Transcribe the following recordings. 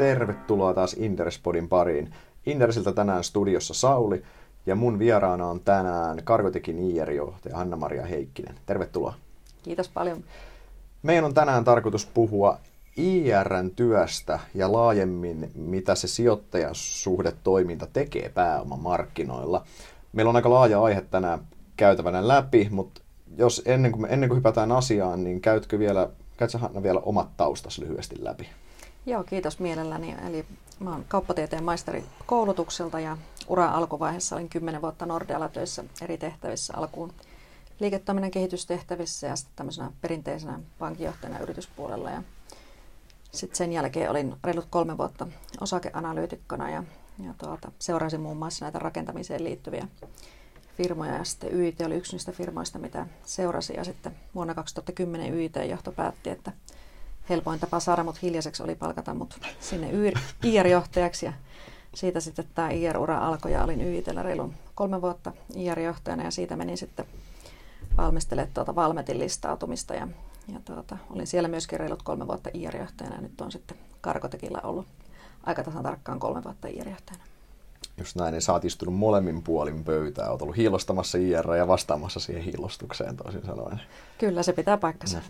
tervetuloa taas Inderespodin pariin. Inderesiltä tänään studiossa Sauli ja mun vieraana on tänään Kargotekin IR-johtaja Hanna-Maria Heikkinen. Tervetuloa. Kiitos paljon. Meidän on tänään tarkoitus puhua IRn työstä ja laajemmin, mitä se sijoittajasuhdetoiminta tekee pääomamarkkinoilla. Meillä on aika laaja aihe tänään käytävänä läpi, mutta jos ennen kuin, ennen kuin hypätään asiaan, niin käytkö vielä, käytkö Hanna vielä omat taustas lyhyesti läpi? Joo, kiitos mielelläni. Eli mä oon kauppatieteen maisteri koulutukselta ja ura alkuvaiheessa olin 10 vuotta Nordealla töissä eri tehtävissä alkuun liiketoiminnan kehitystehtävissä ja sitten tämmöisenä perinteisenä pankinjohtajana yrityspuolella. Ja sitten sen jälkeen olin reilut kolme vuotta osakeanalyytikkona ja, ja tuolta, seurasin muun muassa näitä rakentamiseen liittyviä firmoja ja sitten YIT oli yksi niistä firmoista, mitä seurasi ja sitten vuonna 2010 YIT-johto päätti, että helpoin tapa saada mut hiljaiseksi oli palkata mut sinne IR-johtajaksi ja siitä sitten tämä IR-ura alkoi ja olin YITllä reilun kolme vuotta IR-johtajana ja siitä menin sitten valmistelemaan tuota Valmetin listautumista ja, ja tuota, olin siellä myöskin reilut kolme vuotta IR-johtajana ja nyt on sitten Karkotekilla ollut aika tasan tarkkaan kolme vuotta IR-johtajana. Just näin, niin sä oot istunut molemmin puolin pöytää, oot ollut hiilostamassa IR ja vastaamassa siihen hiilostukseen toisin sanoen. Kyllä, se pitää paikkansa. No.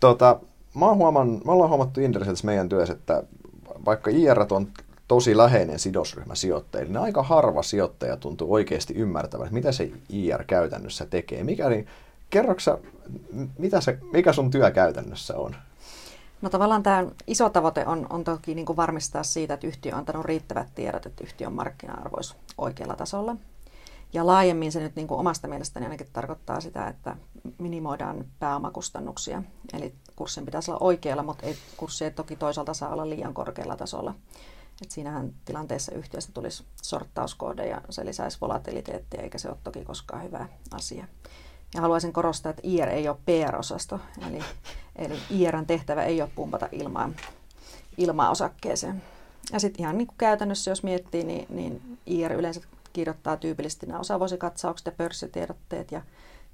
Tota, mä oon huoman, me ollaan huomattu Inderesiltä meidän työssä, että vaikka IR on tosi läheinen sidosryhmä sijoittajille, niin aika harva sijoittaja tuntuu oikeasti ymmärtävän, mitä se IR käytännössä tekee. Mikä, niin, kerroksä, mitä se, mikä sun työ käytännössä on? No tavallaan tämä iso tavoite on, on toki niin kuin varmistaa siitä, että yhtiö on antanut riittävät tiedot, että yhtiön markkina-arvo oikealla tasolla. Ja laajemmin se nyt niin kuin omasta mielestäni ainakin tarkoittaa sitä, että minimoidaan pääomakustannuksia. Eli kurssin pitäisi olla oikealla, mutta ei, kurssi ei toki toisaalta saa olla liian korkealla tasolla. Et siinähän tilanteessa yhtiöstä tulisi sorttauskoode ja se lisäisi volatiliteettia, eikä se ole toki koskaan hyvä asia. Ja haluaisin korostaa, että IR ei ole PR-osasto, eli, eli IRn tehtävä ei ole pumpata ilmaa, ilmaa osakkeeseen. Ja sitten ihan niin kuin käytännössä, jos miettii, niin, niin IR yleensä kirjoittaa tyypillisesti nämä osavuosikatsaukset ja pörssitiedotteet ja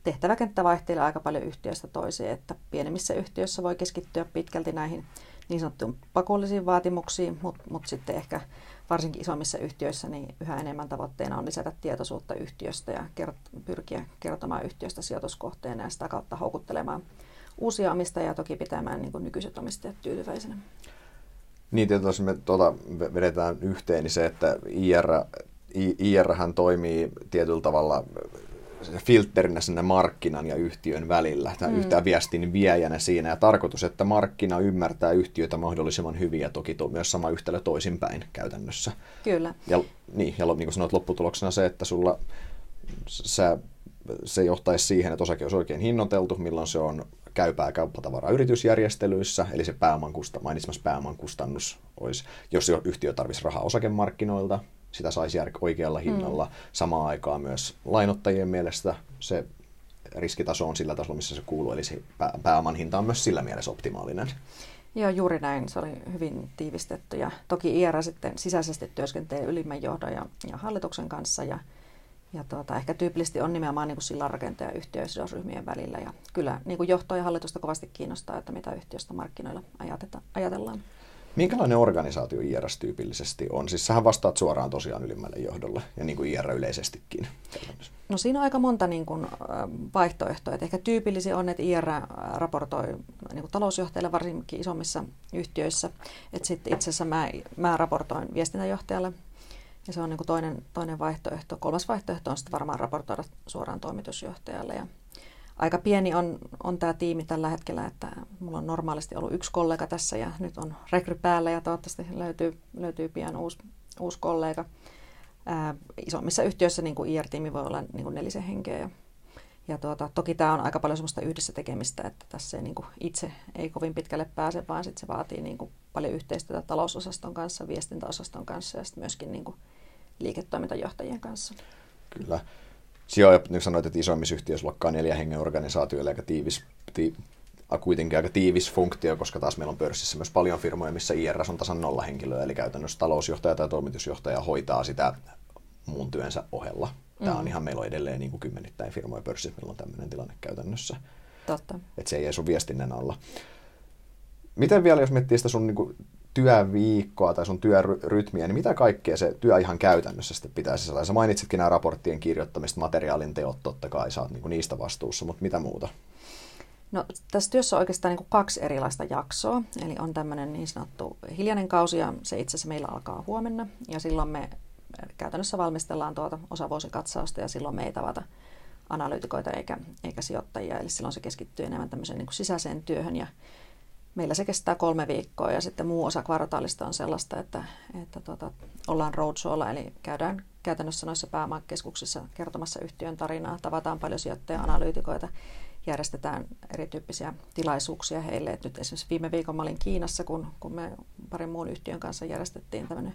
tehtäväkenttä vaihtelee aika paljon yhtiöstä toiseen, että pienemmissä yhtiöissä voi keskittyä pitkälti näihin niin sanottuun pakollisiin vaatimuksiin, mutta mut sitten ehkä varsinkin isommissa yhtiöissä niin yhä enemmän tavoitteena on lisätä tietoisuutta yhtiöstä ja kert- pyrkiä kertomaan yhtiöstä sijoituskohteena ja sitä kautta houkuttelemaan uusia omistajia ja toki pitämään niin nykyiset omistajat tyytyväisenä. Niin, tietysti me tuota vedetään yhteen, niin se, että IR, IR toimii tietyllä tavalla filtterinä sinne markkinan ja yhtiön välillä, tai mm. yhtään viestin viejänä siinä, ja tarkoitus, että markkina ymmärtää yhtiötä mahdollisimman hyvin, ja toki to, myös sama yhtälö toisinpäin käytännössä. Kyllä. Ja, niin, ja niin kuin sanoit, lopputuloksena se, että sulla sä, se johtaisi siihen, että osake olisi oikein hinnoiteltu, milloin se on käypää kauppatavaraa yritysjärjestelyissä, eli se pääoman kusta, mainitsemassa pääoman kustannus olisi, jos yhtiö tarvitsisi rahaa osakemarkkinoilta, sitä saisi oikealla hinnalla. Mm. Samaan aikaan myös lainottajien mielestä se riskitaso on sillä tasolla, missä se kuuluu, eli se pääoman hinta on myös sillä mielessä optimaalinen. Joo, juuri näin. Se oli hyvin tiivistetty. Ja toki IR sitten sisäisesti työskentelee ylimmän johdon ja, ja hallituksen kanssa. Ja, ja tuota, ehkä tyypillisesti on nimenomaan niin sillanrakentaja yhtiösidosryhmien välillä. Ja kyllä niin kuin johtoa ja hallitusta kovasti kiinnostaa, että mitä yhtiöstä markkinoilla ajatellaan. Minkälainen organisaatio IRS tyypillisesti on? Siis sähän vastaat suoraan tosiaan ylimmälle johdolle ja niin kuin IR yleisestikin. No siinä on aika monta niin kuin, vaihtoehtoa. Et ehkä tyypillisiä on, että IR raportoi niin kuin talousjohtajalle varsinkin isommissa yhtiöissä. Et sitten itse asiassa mä, mä raportoin viestintäjohtajalle ja se on niin kuin toinen, toinen vaihtoehto. Kolmas vaihtoehto on sitten varmaan raportoida suoraan toimitusjohtajalle. Ja aika pieni on, on tämä tiimi tällä hetkellä, että mulla on normaalisti ollut yksi kollega tässä ja nyt on rekry päällä ja toivottavasti löytyy, löytyy pian uusi, uusi kollega. Ää, isommissa yhtiöissä niin kuin IR-tiimi voi olla niin kuin nelisen henkeä ja, ja tuota, toki tämä on aika paljon semmoista yhdessä tekemistä, että tässä ei niin kuin itse ei kovin pitkälle pääse, vaan sit se vaatii niin kuin paljon yhteistyötä talousosaston kanssa, viestintäosaston kanssa ja sitten myöskin niin kuin liiketoimintajohtajien kanssa. Kyllä. Sijoja, niin sanoit, että isommissa yhtiöissä luokkaa neljä hengen organisaatio, eli aika tiivis, ti, kuitenkin aika tiivis funktio, koska taas meillä on pörssissä myös paljon firmoja, missä IRS on tasan nolla henkilöä, eli käytännössä talousjohtaja tai toimitusjohtaja hoitaa sitä muun työnsä ohella. Tämä on mm. ihan, meillä on edelleen niin kuin kymmenittäin firmoja pörssissä, meillä on tämmöinen tilanne käytännössä. Totta. Että se ei edes ole viestinnän alla. Miten vielä, jos miettii sitä sun niin kuin, työviikkoa tai sun työrytmiä, niin mitä kaikkea se työ ihan käytännössä sitten pitää sisällä? Sä mainitsitkin nämä raporttien kirjoittamista, materiaalin teot totta kai, sä oot niin niistä vastuussa, mutta mitä muuta? No, tässä työssä on oikeastaan niin kaksi erilaista jaksoa. Eli on tämmöinen niin sanottu hiljainen kausi, ja se itse asiassa meillä alkaa huomenna. Ja silloin me käytännössä valmistellaan tuota osavuosikatsausta, ja silloin me ei tavata analyytikoita eikä, eikä sijoittajia. Eli silloin se keskittyy enemmän tämmöiseen niin sisäiseen työhön, ja meillä se kestää kolme viikkoa, ja sitten muu osa kvartaalista on sellaista, että, että tuota, ollaan roadshowlla, eli käydään käytännössä noissa pääomakeskuksissa kertomassa yhtiön tarinaa, tavataan paljon sijoittaja-analyytikoita, järjestetään erityyppisiä tilaisuuksia heille. Et nyt esimerkiksi viime viikon mä olin Kiinassa, kun, kun me parin muun yhtiön kanssa järjestettiin tämmöinen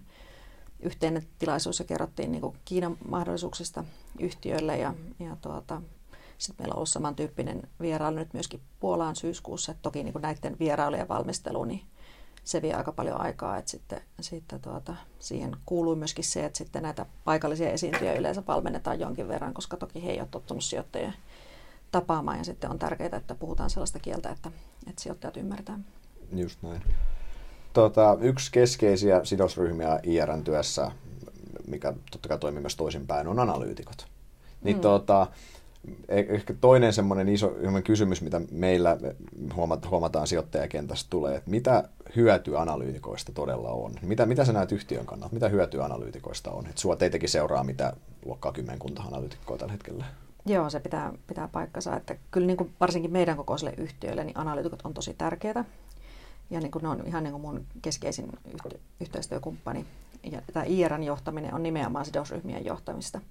yhteinen tilaisuus ja kerrottiin niin Kiinan mahdollisuuksista yhtiöille ja, ja tuota, sitten meillä on ollut samantyyppinen vierailu nyt myöskin Puolaan syyskuussa. Et toki niin näiden vierailujen valmistelu, niin se vie aika paljon aikaa. Et sitten, sitten tuota, siihen kuuluu myöskin se, että sitten näitä paikallisia esiintyjä yleensä valmennetaan jonkin verran, koska toki he eivät ole tottunut sijoittajien tapaamaan ja sitten on tärkeää, että puhutaan sellaista kieltä, että, että sijoittajat ymmärtää. Just näin. Tota, yksi keskeisiä sidosryhmiä IRN työssä, mikä totta kai toimii myös toisinpäin, on analyytikot. Niin mm. tota, ehkä toinen semmoinen iso kysymys, mitä meillä huomataan sijoittajakentässä tulee, että mitä hyötyä analyytikoista todella on? Mitä, mitä sä näet yhtiön kannalta? Mitä hyötyä analyytikoista on? Et sua teitäkin seuraa mitä luokkaa kymmenkunta analyytikkoa tällä hetkellä. Joo, se pitää, pitää paikkansa. Että kyllä niin kuin varsinkin meidän kokoisille yhtiöille niin analyytikot on tosi tärkeitä. Ja niin kuin ne on ihan niin kuin mun keskeisin yhte, yhteistyökumppani. Ja tämä IRN johtaminen on nimenomaan sidosryhmien johtamista.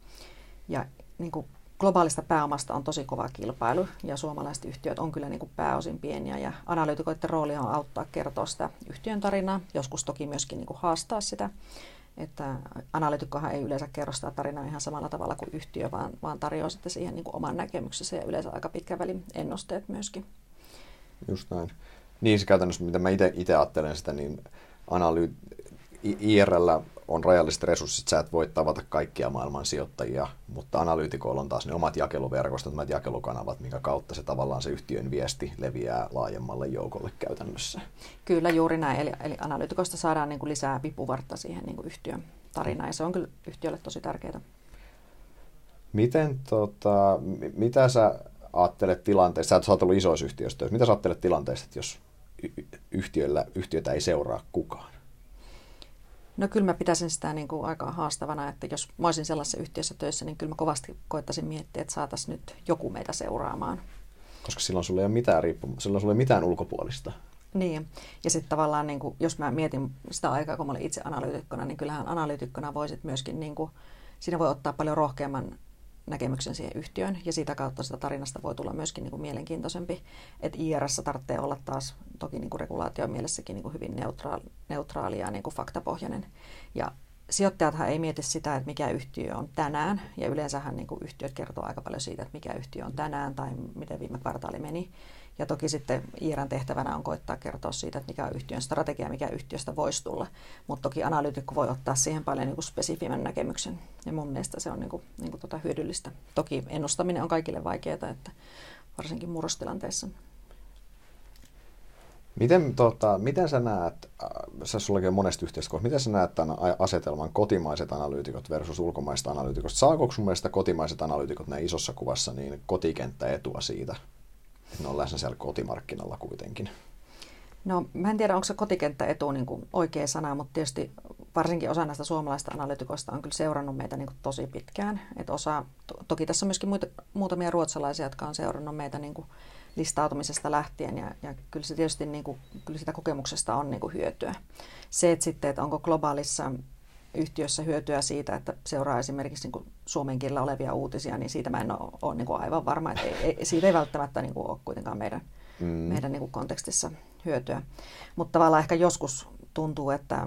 Ja niin kuin globaalista pääomasta on tosi kova kilpailu ja suomalaiset yhtiöt on kyllä niin kuin pääosin pieniä ja analyytikoiden rooli on auttaa kertoa sitä yhtiön tarinaa, joskus toki myöskin niin kuin haastaa sitä että analytikkohan ei yleensä kerro sitä tarinaa ihan samalla tavalla kuin yhtiö, vaan, vaan tarjoaa sitten siihen niin kuin oman näkemyksensä ja yleensä aika pitkän välin ennusteet myöskin. Just näin. Niin se käytännössä, mitä mä itse ajattelen sitä, niin analyy- IRL on rajalliset resurssit, sä et voi tavata kaikkia maailman sijoittajia, mutta analyytikoilla on taas ne omat jakeluverkostot, omat jakelukanavat, minkä kautta se tavallaan se yhtiön viesti leviää laajemmalle joukolle käytännössä. Kyllä juuri näin, eli, eli analyytikoista saadaan niin kuin lisää vipuvartta siihen niin kuin yhtiön tarinaan, ja se on kyllä yhtiölle tosi tärkeää. Miten, tota, mitä sä ajattelet tilanteesta, sä oot ollut isoissa yhtiöissä mitä sä ajattelet tilanteesta, jos yhtiöllä, yhtiötä ei seuraa kukaan? No kyllä mä pitäisin sitä niin kuin aika haastavana, että jos mä olisin sellaisessa yhtiössä töissä, niin kyllä mä kovasti koettaisin miettiä, että saataisiin nyt joku meitä seuraamaan. Koska silloin sulla ei ole mitään riippuma, silloin sulla ei ole mitään ulkopuolista. Niin, ja sitten tavallaan niin kuin, jos mä mietin sitä aikaa, kun mä olin itse analyytikkona, niin kyllähän analyytikkona voisit myöskin, niin kuin, siinä voi ottaa paljon rohkeamman näkemyksen siihen yhtiöön ja siitä kautta sitä tarinasta voi tulla myöskin niin kuin mielenkiintoisempi. Että IRS tarvitsee olla taas toki niin kuin regulaation mielessäkin niin kuin hyvin neutraali, neutraali ja niin kuin faktapohjainen. Ja sijoittajathan ei mieti sitä, että mikä yhtiö on tänään ja yleensähän niin kuin yhtiöt kertoo aika paljon siitä, että mikä yhtiö on tänään tai miten viime kvartaali meni. Ja toki sitten IRAN tehtävänä on koittaa kertoa siitä, että mikä on yhtiön strategia, mikä yhtiöstä voisi tulla. Mutta toki analyytikko voi ottaa siihen paljon niin kuin spesifimän näkemyksen. Ja mun mielestä se on niin kuin, niin kuin tota hyödyllistä. Toki ennustaminen on kaikille vaikeaa, että varsinkin murrostilanteessa. Miten, tota, miten sä näet, äh, sä sullakin on monesta yhteistyöstä, miten sä näet tämän asetelman kotimaiset analyytikot versus ulkomaiset analyytikot? Saako sun mielestä kotimaiset analyytikot näin isossa kuvassa niin kotikenttäetua siitä, ne on läsnä siellä kotimarkkinalla kuitenkin. No mä en tiedä, onko se kotikenttäetu niin kuin oikea sana, mutta tietysti varsinkin osa näistä suomalaisista analytikoista on kyllä seurannut meitä niin kuin tosi pitkään. Et osa, to, toki tässä on myöskin muita, muutamia ruotsalaisia, jotka on seurannut meitä niin kuin listautumisesta lähtien ja, ja kyllä se tietysti niin kuin, kyllä sitä kokemuksesta on niin kuin hyötyä. Se, että sitten, että onko globaalissa yhtiössä hyötyä siitä, että seuraa esimerkiksi niin kuin suomen kielellä olevia uutisia, niin siitä mä en ole, ole niin kuin aivan varma. Että ei, ei, siitä ei välttämättä niin kuin ole kuitenkaan meidän, mm. meidän niin kuin kontekstissa hyötyä. Mutta tavallaan ehkä joskus tuntuu, että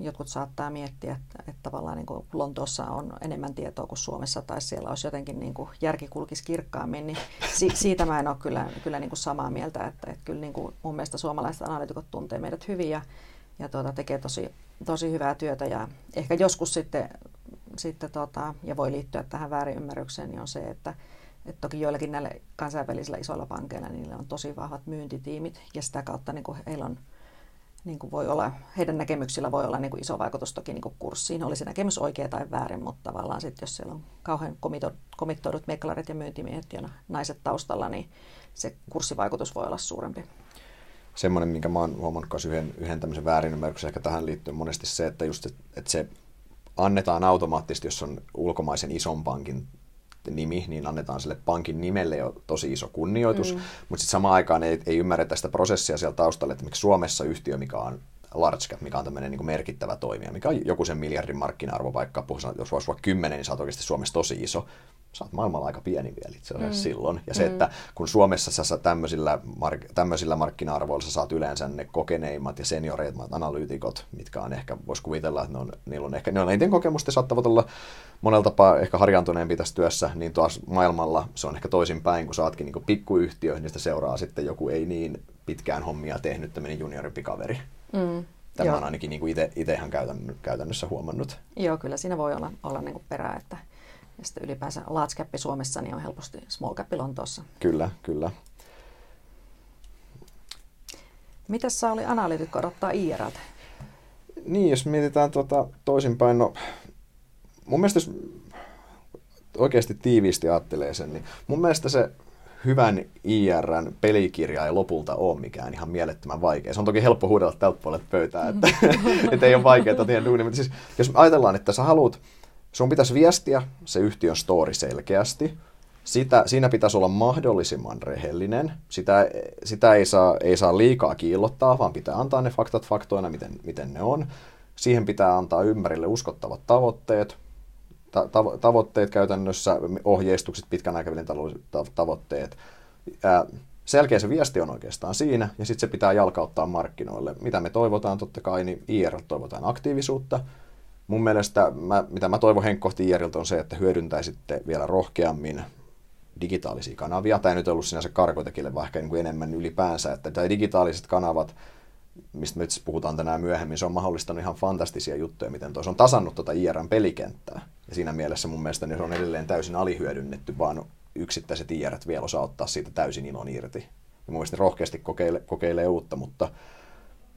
jotkut saattaa miettiä, että, että tavallaan niin kuin Lontoossa on enemmän tietoa kuin Suomessa tai siellä olisi jotenkin niin kuin järki kulkisi kirkkaammin, niin si, siitä mä en ole kyllä, kyllä niin kuin samaa mieltä, että, että kyllä niin kuin mun mielestä suomalaiset analytikot tuntee meidät hyvin ja, ja tuota, tekee tosi, tosi hyvää työtä ja ehkä joskus sitten, sitten tota, ja voi liittyä tähän väärinymmärrykseen, niin on se, että, että toki joillakin näillä kansainvälisillä isoilla pankeilla niin niillä on tosi vahvat myyntitiimit ja sitä kautta niin kuin heillä on niin kuin voi olla, heidän näkemyksillä voi olla niin kuin iso vaikutus toki niin kuin kurssiin, oli se näkemys oikea tai väärin, mutta tavallaan sitten jos siellä on kauhean komittoidut meklarit ja myyntimiehet ja naiset taustalla, niin se kurssivaikutus voi olla suurempi. Semmoinen, minkä mä oon huomannut myös yhden, yhden tämmöisen väärinymmärryksen ehkä tähän liittyy monesti se, että just, että se annetaan automaattisesti, jos on ulkomaisen ison pankin nimi, niin annetaan sille pankin nimelle jo tosi iso kunnioitus, mm. mutta sitten samaan aikaan ei, ei ymmärretä sitä prosessia siellä taustalla, että miksi Suomessa yhtiö, mikä on large cap, mikä on tämmöinen niin merkittävä toimija, mikä on joku sen miljardin markkina-arvo, vaikka jos voisi vaikka kymmenen, niin sä oot oikeasti Suomessa tosi iso, sä oot maailmalla aika pieni vielä itse asiassa mm. silloin. Ja se, mm. että kun Suomessa sä tämmöisillä, mark- tämmöisillä markkina-arvoilla sä saat yleensä ne kokeneimmat ja senioreimmat analyytikot, mitkä on ehkä, voisi kuvitella, että ne on, niillä on ehkä, ne on eniten kokemusta, saattavat olla monella tapaa ehkä harjaantuneempi tässä työssä, niin taas maailmalla se on ehkä toisinpäin, kun sä ootkin niin pikkuyhtiö, niin sitä seuraa sitten joku ei niin pitkään hommia tehnyt tämmöinen juniorimpi kaveri. Mm. Tämä on ainakin niin itse, ihan käytännössä huomannut. Joo, kyllä siinä voi olla, olla niin kuin perää, että ja sitten ylipäänsä large cap Suomessa niin on helposti small cap Lontoossa. Kyllä, kyllä. Mitäs oli analyytikko odottaa IRLtä? Niin, jos mietitään tuota toisinpäin, no mun mielestä jos oikeasti tiiviisti ajattelee sen, niin mun mielestä se hyvän IRn pelikirja ei lopulta ole mikään ihan mielettömän vaikea. Se on toki helppo huudella tältä puolelta pöytää, että, että ei ole vaikeaa tehdä duunia, mutta siis jos ajatellaan, että sä haluat sun pitäisi viestiä se yhtiön story selkeästi. Sitä, siinä pitäisi olla mahdollisimman rehellinen. Sitä, sitä ei, saa, ei saa liikaa kiillottaa, vaan pitää antaa ne faktat faktoina, miten, miten ne on. Siihen pitää antaa ympärille uskottavat tavoitteet, ta- tavoitteet käytännössä, ohjeistukset, pitkän aikavälin tavoitteet. Selkeä se viesti on oikeastaan siinä, ja sitten se pitää jalkauttaa markkinoille. Mitä me toivotaan totta kai, niin IR toivotaan aktiivisuutta, mun mielestä, mä, mitä mä toivon Henkko Tieriltä on se, että hyödyntäisitte vielä rohkeammin digitaalisia kanavia. Tämä ei nyt ollut sinänsä karkotekille, vaan ehkä kuin enemmän ylipäänsä, että digitaaliset kanavat, mistä me itse puhutaan tänään myöhemmin, se on mahdollistanut ihan fantastisia juttuja, miten tuo on tasannut tuota IRn pelikenttää. Ja siinä mielessä mun mielestä niin se on edelleen täysin alihyödynnetty, vaan yksittäiset IRt vielä osaa ottaa siitä täysin ilon irti. Ja mun mielestä rohkeasti kokeile, kokeilee uutta, mutta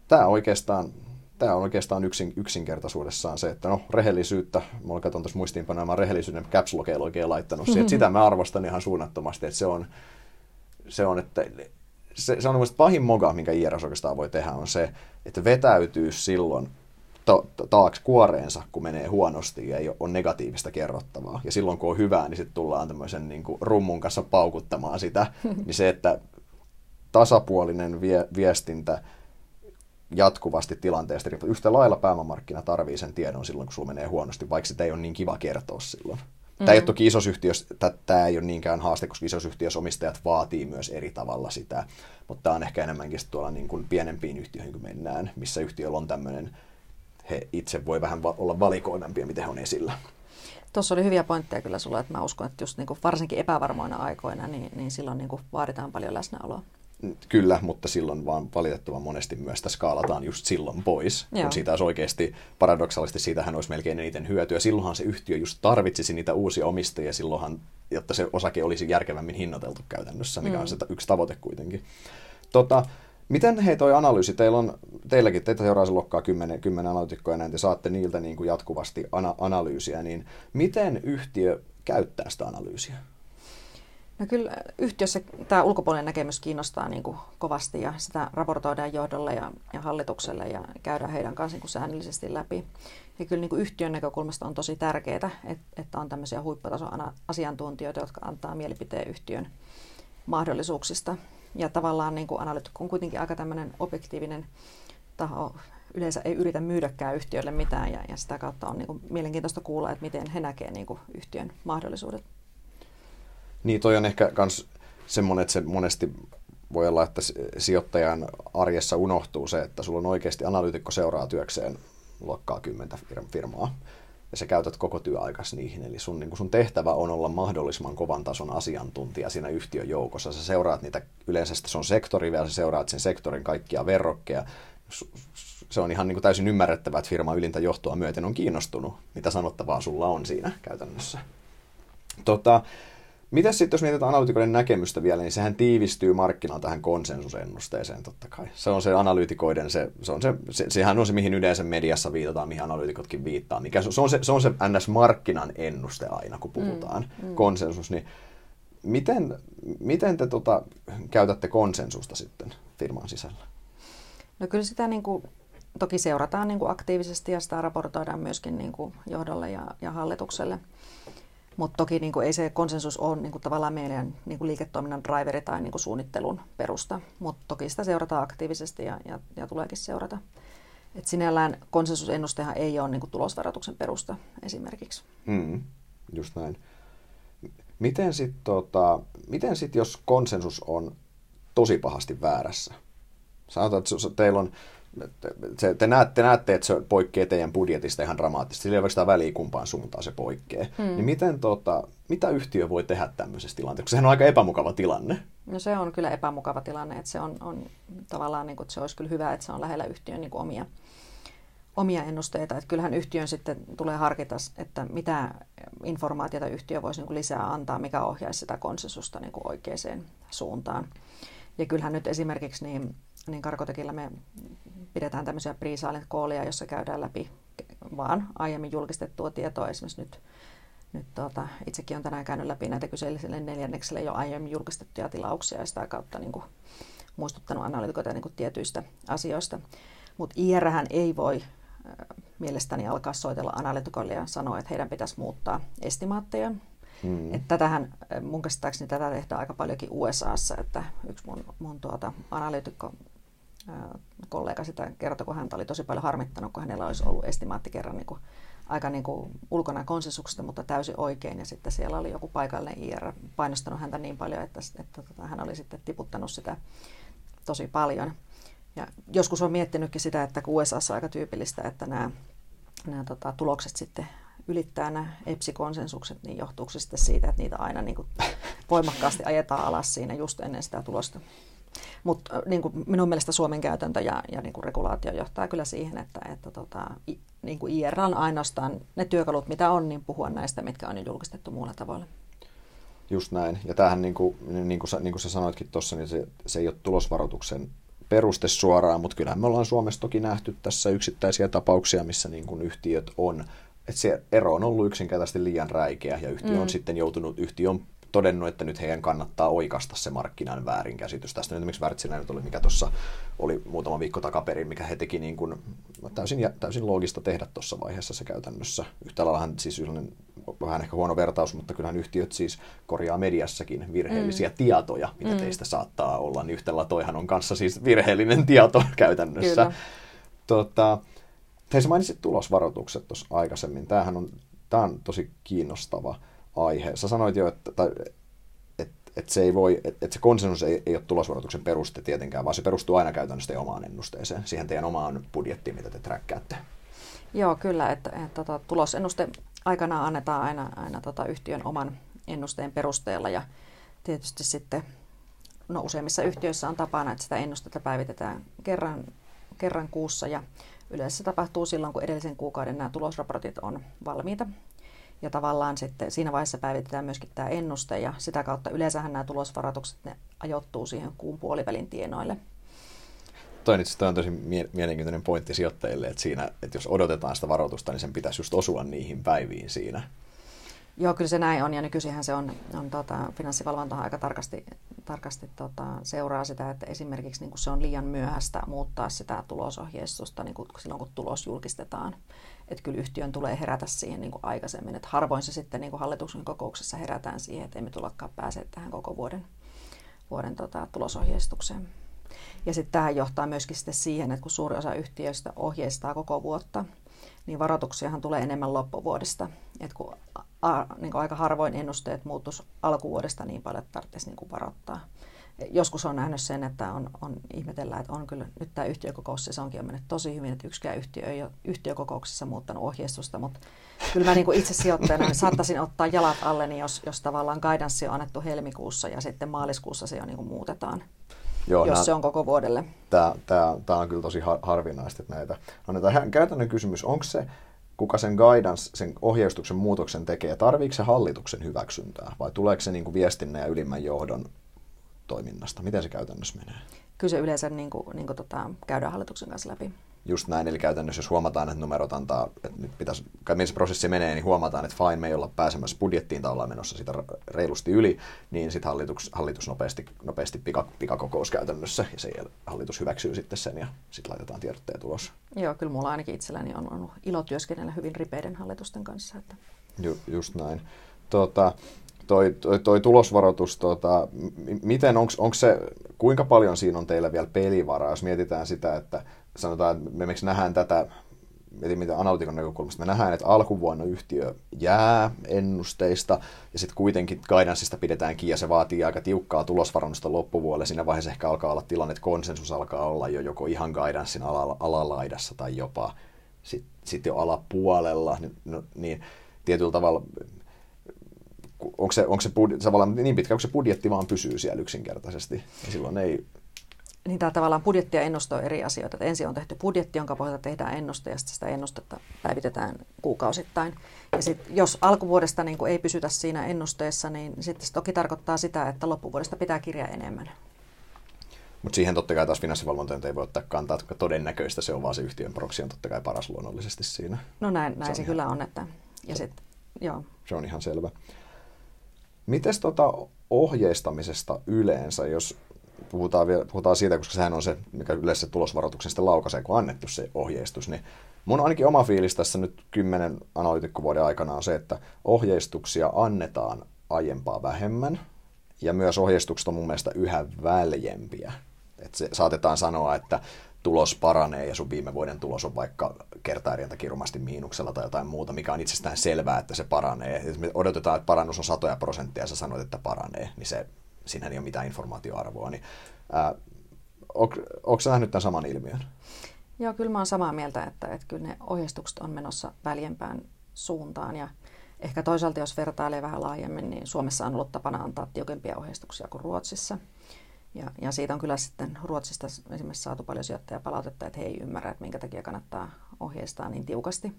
tämä oikeastaan tämä on oikeastaan yksin, yksinkertaisuudessaan se, että no rehellisyyttä, mä katson tuossa muistiinpanoja, mä rehellisyyden caps oikein laittanut mm-hmm. siihen, sitä mä arvostan ihan suunnattomasti, että se on, se on, että se, se on mielestäni pahin moga, minkä IRS oikeastaan voi tehdä, on se, että vetäytyy silloin ta- taakse kuoreensa, kun menee huonosti ja ei ole negatiivista kerrottavaa. Ja silloin, kun on hyvää, niin sitten tullaan tämmöisen niin kuin rummun kanssa paukuttamaan sitä. niin se, että tasapuolinen vie- viestintä jatkuvasti tilanteesta riippuen. Yhtä lailla pääomamarkkina tarvii sen tiedon silloin, kun sulla menee huonosti, vaikka sitä ei ole niin kiva kertoa silloin. Mm. Tämä ei ole toki isossa yhtiössä, tämä ei ole niinkään haaste, koska isossa yhtiössä omistajat vaatii myös eri tavalla sitä, mutta tämä on ehkä enemmänkin tuolla niin kuin pienempiin yhtiöihin, kun mennään, missä yhtiöllä on tämmöinen, he itse voi vähän va- olla valikoivampia, miten he on esillä. Tuossa oli hyviä pointteja kyllä sulla, että mä uskon, että just niin kuin varsinkin epävarmoina aikoina, niin, niin silloin niin kuin vaaditaan paljon läsnäoloa. Kyllä, mutta silloin vaan valitettavan monesti myös sitä skaalataan just silloin pois. Joo. Kun siitä olisi oikeasti, paradoksaalisesti siitähän olisi melkein eniten hyötyä. Silloinhan se yhtiö just tarvitsisi niitä uusia omistajia silloinhan, jotta se osake olisi järkevämmin hinnoiteltu käytännössä, mikä mm. on se yksi tavoite kuitenkin. Tota, miten hei toi analyysi, teillä on, teilläkin, teitä seuraa se luokkaa 10, 10 analytikkoja näin, te saatte niiltä niin kuin jatkuvasti ana- analyysiä, niin miten yhtiö käyttää sitä analyysiä? No kyllä yhtiössä tämä ulkopuolinen näkemys kiinnostaa niin kuin kovasti ja sitä raportoidaan johdolle ja, ja hallitukselle ja käydään heidän kanssa niin kuin säännöllisesti läpi. Ja kyllä niin kuin yhtiön näkökulmasta on tosi tärkeää, että, että on tämmöisiä huipputason asiantuntijoita, jotka antaa mielipiteen yhtiön mahdollisuuksista. Ja tavallaan niin kuin analytikko on kuitenkin aika tämmöinen objektiivinen taho, yleensä ei yritä myydäkään yhtiölle mitään ja, ja sitä kautta on niin kuin mielenkiintoista kuulla, että miten he näkevät niin yhtiön mahdollisuudet. Niin toi on ehkä myös semmoinen, että se monesti voi olla, että sijoittajan arjessa unohtuu se, että sulla on oikeasti analyytikko seuraa työkseen luokkaa kymmentä firmaa ja sä käytät koko työaikas niihin. Eli sun, niin sun tehtävä on olla mahdollisimman kovan tason asiantuntija siinä yhtiön joukossa. Sä seuraat niitä, yleensä se on sektori vielä, sä seuraat sen sektorin kaikkia verrokkeja. Se on ihan niin kuin täysin ymmärrettävää, että firma ylintä johtoa myöten on kiinnostunut, mitä sanottavaa sulla on siinä käytännössä. Tota, Miten sitten, jos mietitään analyytikoiden näkemystä vielä, niin sehän tiivistyy markkinaan tähän konsensusennusteeseen totta kai. Se on se analyytikoiden, se, se on se, se, sehän on se, mihin yleensä mediassa viitataan, mihin analyytikotkin viittaa. Mikä, se, on se, se on se NS-markkinan ennuste aina, kun puhutaan mm, mm. konsensus. Niin miten, miten te tota, käytätte konsensusta sitten firman sisällä? No kyllä sitä niin kuin, toki seurataan niin kuin aktiivisesti ja sitä raportoidaan myöskin niin kuin johdolle ja, ja hallitukselle. Mutta toki niin kuin, ei se konsensus ole niin kuin, tavallaan meidän niin kuin liiketoiminnan driveri tai niin kuin, suunnittelun perusta, mutta toki sitä seurataan aktiivisesti ja, ja, ja tuleekin seurata. Et sinällään konsensusennustehan ei ole niin kuin, tulosvaroituksen perusta esimerkiksi. Mm, just näin. Miten sitten, tota, miten sit, jos konsensus on tosi pahasti väärässä? Sanotaan, että teillä on se, te, näette, näette, että se poikkeaa teidän budjetista ihan dramaattisesti. Sillä ei ole väliä kumpaan suuntaan se poikkeaa. Hmm. Niin miten, tota, mitä yhtiö voi tehdä tämmöisessä tilanteessa? Sehän on aika epämukava tilanne. No se on kyllä epämukava tilanne. Että se on, on tavallaan, niin kuin, että se olisi kyllä hyvä, että se on lähellä yhtiön niin kuin omia, omia ennusteita. Että kyllähän yhtiön sitten tulee harkita, että mitä informaatiota yhtiö voisi niin kuin lisää antaa, mikä ohjaisi sitä konsensusta niin kuin oikeaan suuntaan. Ja kyllähän nyt esimerkiksi niin niin Karkotekilla me pidetään tämmöisiä pre koolia, jossa käydään läpi vaan aiemmin julkistettua tietoa. Esimerkiksi nyt, nyt tuota, itsekin olen tänään käynyt läpi näitä kyseiselle neljännekselle jo aiemmin julkistettuja tilauksia ja sitä kautta niin kuin, muistuttanut analytikoita niin kuin, tietyistä asioista. Mutta IR ei voi mielestäni alkaa soitella analytikoille ja sanoa, että heidän pitäisi muuttaa estimaatteja. Mm. Että tätähän, mun käsittääkseni tätä tehdään aika paljonkin USAssa, että yksi mun, mun tuota, analyytikko kollega sitä kertoi, kun häntä oli tosi paljon harmittanut, kun hänellä olisi ollut estimaatti kerran niin kuin, aika niin kuin ulkona konsensuksesta, mutta täysin oikein. Ja sitten siellä oli joku paikallinen IR painostanut häntä niin paljon, että, että tota, hän oli sitten tiputtanut sitä tosi paljon. Ja joskus on miettinytkin sitä, että kun USA on aika tyypillistä, että nämä, nämä tota, tulokset sitten ylittää nämä EPSI-konsensukset, niin johtuuko se sitten siitä, että niitä aina niin kuin voimakkaasti ajetaan alas siinä just ennen sitä tulosta? Mutta niin kuin minun mielestä Suomen käytäntö ja, ja niin kuin regulaatio johtaa kyllä siihen, että, että tota, niin kuin IR on ainoastaan ne työkalut, mitä on, niin puhua näistä, mitkä on jo julkistettu muulla tavalla. Just näin. Ja tämähän, niin kuin, niin kuin, sä, niin kuin sä sanoitkin tuossa, niin se, se ei ole tulosvaroituksen peruste suoraan, mutta kyllähän me ollaan Suomessa toki nähty tässä yksittäisiä tapauksia, missä niin kuin yhtiöt on, että se ero on ollut yksinkertaisesti liian räikeä ja yhtiö mm. on sitten joutunut, yhtiö on todennut, että nyt heidän kannattaa oikasta se markkinan väärinkäsitys. Tästä nyt esimerkiksi Wärtsilä nyt oli, mikä tuossa oli muutama viikko takaperin, mikä he teki niin kuin, täysin, täysin loogista tehdä tuossa vaiheessa se käytännössä. Yhtä laillahan siis vähän ehkä huono vertaus, mutta kyllähän yhtiöt siis korjaa mediassakin virheellisiä mm. tietoja, mitä mm. teistä saattaa olla, niin yhtä toihan on kanssa siis virheellinen tieto käytännössä. Kyllä. Tota, te mainitsit tulosvaroitukset tuossa aikaisemmin. Tämähän on, tämä on tosi kiinnostava aihe. Sä sanoit jo, että, tai, että, että se, ei voi, että, että se konsensus ei, ei ole tulosvaroituksen peruste tietenkään, vaan se perustuu aina käytännössä omaan ennusteeseen, siihen teidän omaan budjettiin, mitä te träkkäätte. Joo, kyllä, että, että, että tota, tulosennuste aikana annetaan aina, aina tota, yhtiön oman ennusteen perusteella ja tietysti sitten no useimmissa yhtiöissä on tapana, että sitä ennustetta päivitetään kerran, kerran kuussa ja yleensä se tapahtuu silloin, kun edellisen kuukauden nämä tulosraportit on valmiita ja tavallaan sitten siinä vaiheessa päivitetään myöskin tämä ennuste ja sitä kautta yleensähän nämä tulosvaroitukset ne ajoittuu siihen kuun puolivälin tienoille. Toi on, itse, on tosi mielenkiintoinen pointti sijoittajille, että, siinä, että jos odotetaan sitä varoitusta, niin sen pitäisi just osua niihin päiviin siinä. Joo, kyllä se näin on ja nykyisinhän se on, on tota, finanssivalvonta aika tarkasti, tarkasti tota, seuraa sitä, että esimerkiksi niin kun se on liian myöhäistä muuttaa sitä tulosohjeistusta niin kun, silloin, kun tulos julkistetaan että kyllä yhtiön tulee herätä siihen niin kuin aikaisemmin. Että harvoin se sitten niin kuin hallituksen kokouksessa herätään siihen, että emme tullakaan pääse tähän koko vuoden, vuoden tota, tulosohjeistukseen. Ja sitten tähän johtaa myöskin sitten siihen, että kun suuri osa yhtiöistä ohjeistaa koko vuotta, niin varoituksiahan tulee enemmän loppuvuodesta. Et kun a, niin kuin aika harvoin ennusteet muuttus alkuvuodesta niin paljon, että tarvitsisi niin kuin varoittaa joskus on nähnyt sen, että on, on ihmetellä, että on kyllä nyt tämä yhtiökokous, se onkin on mennyt tosi hyvin, että yksikään yhtiö ei ole yhtiökokouksessa muuttanut ohjeistusta, mutta kyllä mä niin kuin itse sijoittajana niin saattaisin ottaa jalat alle, niin jos, jos tavallaan guidance on annettu helmikuussa ja sitten maaliskuussa se jo niin kuin muutetaan. Joo, jos nää, se on koko vuodelle. Tämä, tämä, tämä on kyllä tosi harvinaista, että näitä on näitä käytännön kysymys. Onko se, kuka sen guidance, sen ohjeistuksen muutoksen tekee, tarviiko se hallituksen hyväksyntää vai tuleeko se niin kuin viestinnän ja ylimmän johdon toiminnasta? Miten se käytännössä menee? Kyllä se yleensä niin kuin, niin kuin tota, käydään hallituksen kanssa läpi. Just näin, eli käytännössä jos huomataan, että numerot antaa, että nyt pitäisi, missä se prosessi menee, niin huomataan, että fine, me ei olla pääsemässä budjettiin tai ollaan menossa sitä reilusti yli, niin sitten hallitus, hallitus nopeasti, nopeasti pika, pikakokous käytännössä, ja se hallitus hyväksyy sitten sen, ja sitten laitetaan tiedotteet ulos. Joo, kyllä mulla ainakin itselläni on ollut ilo työskennellä hyvin ripeiden hallitusten kanssa. Että... Ju, just näin. Tota, toi, toi, toi tulosvaroitus, tota, miten, onko se, kuinka paljon siinä on teillä vielä pelivaraa, jos mietitään sitä, että sanotaan, että me nähdään tätä, mietin mitä analytikon näkökulmasta, me nähdään, että alkuvuonna yhtiö jää ennusteista, ja sitten kuitenkin guidanceista pidetään kiinni, ja se vaatii aika tiukkaa tulosvarannusta loppuvuodelle. Siinä vaiheessa ehkä alkaa olla tilanne, että konsensus alkaa olla jo joko ihan guidancein alalaidassa tai jopa sitten sit jo alapuolella, niin, no, niin tietyllä tavalla onko se, onko se budjetti, tavallaan niin pitkä, kun se budjetti vaan pysyy siellä yksinkertaisesti, niin silloin ei... Niin tämä tavallaan budjetti ja ennuste on eri asioita. Että ensin on tehty budjetti, jonka pohjalta tehdään ennuste, ja sitten sitä ennustetta päivitetään kuukausittain. Ja sitten jos alkuvuodesta niin ei pysytä siinä ennusteessa, niin sitten se toki tarkoittaa sitä, että loppuvuodesta pitää kirjaa enemmän. Mutta siihen totta kai taas finanssivalvontojen ei voi ottaa kantaa, että todennäköistä se on vaan se yhtiön proksi on totta kai paras luonnollisesti siinä. No näin, näin se, se kyllä on, että ja sit, joo. Se on ihan selvä. Mites tota ohjeistamisesta yleensä, jos puhutaan, vielä, puhutaan siitä, koska sehän on se, mikä yleensä tulosvaroituksen sitten laukaisee, kun on annettu se ohjeistus, niin mun ainakin oma fiilis tässä nyt kymmenen analytikkovuoden aikana on se, että ohjeistuksia annetaan aiempaa vähemmän, ja myös ohjeistukset on mun mielestä yhä väljempiä. Et se, saatetaan sanoa, että tulos paranee ja sun viime vuoden tulos on vaikka kertaarien takia rumasti miinuksella tai jotain muuta, mikä on itsestään selvää, että se paranee. Jos me odotetaan, että parannus on satoja prosenttia ja sä sanoit, että paranee, niin se, siinä ei ole mitään informaatioarvoa. Niin, ää, onko sä nähnyt tämän saman ilmiön? Joo, kyllä mä oon samaa mieltä, että, että kyllä ne ohjeistukset on menossa väljempään suuntaan ja ehkä toisaalta jos vertailee vähän laajemmin, niin Suomessa on ollut tapana antaa tiukempia ohjeistuksia kuin Ruotsissa. Ja, ja siitä on kyllä sitten Ruotsista esimerkiksi saatu paljon sijoittajapalautetta, että he ei ymmärrä, että minkä takia kannattaa ohjeistaa niin tiukasti.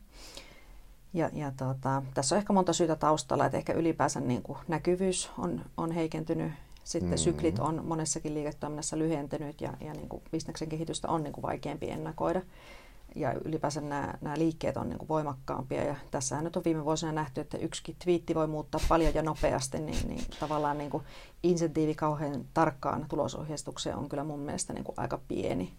Ja, ja tota, tässä on ehkä monta syytä taustalla, että ehkä ylipäänsä niin kuin näkyvyys on, on heikentynyt. Sitten mm. syklit on monessakin liiketoiminnassa lyhentynyt ja, ja niin kuin bisneksen kehitystä on niin kuin vaikeampi ennakoida ja ylipäänsä nämä, nämä liikkeet on niin kuin voimakkaampia. Ja tässähän nyt on viime vuosina nähty, että yksikin twiitti voi muuttaa paljon ja nopeasti, niin, niin tavallaan niin kuin insentiivi kauhean tarkkaan tulosohjeistukseen on kyllä mun mielestä niin kuin aika pieni.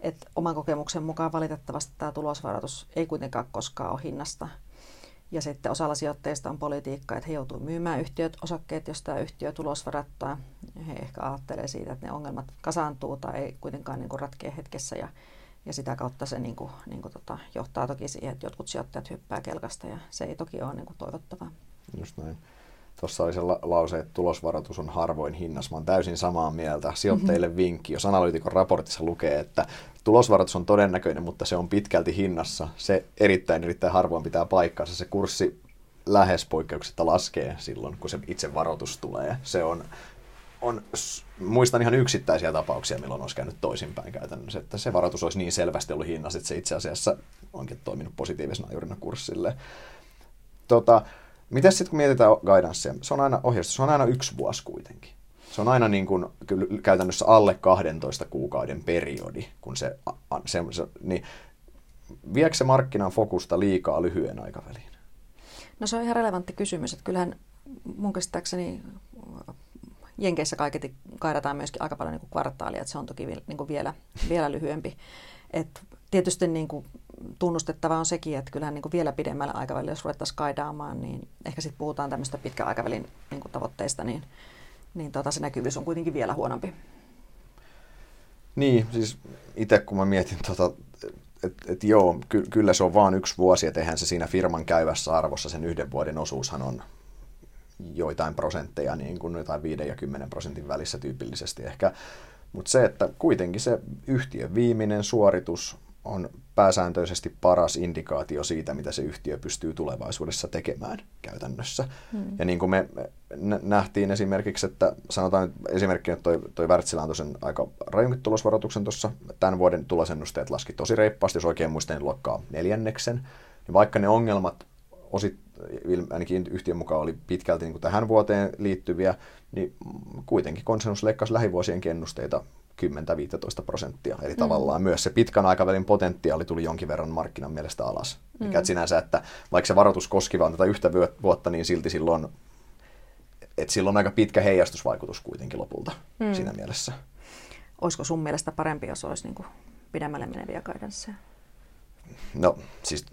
Et oman kokemuksen mukaan valitettavasti tämä tulosvaroitus ei kuitenkaan koskaan ole hinnasta. Ja sitten osalla sijoitteista on politiikka, että he joutuu myymään yhtiöt, osakkeet, jos tämä yhtiö tulosvarattaa. He ehkä ajattelee siitä, että ne ongelmat kasaantuu tai ei kuitenkaan niin ratkea hetkessä. Ja ja sitä kautta se niin kuin, niin kuin tota, johtaa toki siihen, että jotkut sijoittajat hyppää kelkasta ja se ei toki ole niin kuin toivottavaa. Just näin. Tuossa oli se la- lause, että tulosvaroitus on harvoin hinnas. Mä oon täysin samaa mieltä. Sijoittajille mm-hmm. vinkki, jos analyytikon raportissa lukee, että tulosvaroitus on todennäköinen, mutta se on pitkälti hinnassa. Se erittäin erittäin harvoin pitää paikkaansa. Se kurssi lähes poikkeuksetta laskee silloin, kun se itse varoitus tulee. Se on on, muistan ihan yksittäisiä tapauksia, milloin olisi käynyt toisinpäin käytännössä, että se varoitus olisi niin selvästi ollut hinnassa, että se itse asiassa onkin toiminut positiivisena ajurina kurssille. Tota, Miten sitten kun mietitään guidancea, se on aina ohjeistus, se on aina yksi vuosi kuitenkin. Se on aina niin kuin, kyllä käytännössä alle 12 kuukauden periodi, kun se, se, se niin viekö se markkinan fokusta liikaa lyhyen aikaväliin? No se on ihan relevantti kysymys, että kyllähän mun käsittääkseni Jenkeissä kaiketi kaidataan myöskin aika paljon niin kuin kvartaalia, että se on toki niin kuin vielä, vielä lyhyempi. Et tietysti niin kuin tunnustettava on sekin, että kyllähän niin kuin vielä pidemmällä aikavälillä, jos ruvettaisiin kaidaamaan, niin ehkä sitten puhutaan tämmöistä pitkän aikavälin niin kuin tavoitteista, niin, niin tota, se näkyvyys on kuitenkin vielä huonompi. Niin, siis itse kun mä mietin, tota, että et joo, ky- kyllä se on vain yksi vuosi, että eihän se siinä firman käyvässä arvossa sen yhden vuoden osuushan on joitain prosentteja, niin kuin jotain 5 ja 10 prosentin välissä tyypillisesti ehkä. Mutta se, että kuitenkin se yhtiön viimeinen suoritus on pääsääntöisesti paras indikaatio siitä, mitä se yhtiö pystyy tulevaisuudessa tekemään käytännössä. Hmm. Ja niin kuin me nähtiin esimerkiksi, että sanotaan esimerkkinä, että toi, toi Wärtsilä antoi sen aika rajunkin tulosvaroituksen tuossa. Tämän vuoden tulosennusteet laski tosi reippaasti, jos oikein muistan, niin luokkaa neljänneksen niin vaikka ne ongelmat osit, ainakin yhtiön mukaan oli pitkälti niin kuin tähän vuoteen liittyviä, niin kuitenkin konsensus leikkasi lähivuosien ennusteita 10-15 prosenttia. Eli mm. tavallaan myös se pitkän aikavälin potentiaali tuli jonkin verran markkinan mielestä alas. Mm. Mikä sinänsä, että vaikka se varoitus koski vain tätä yhtä vuotta, niin silti silloin, että silloin on aika pitkä heijastusvaikutus kuitenkin lopulta mm. siinä mielessä. Olisiko sun mielestä parempi, jos olisi niin kuin pidemmälle meneviä guidanceja? No siis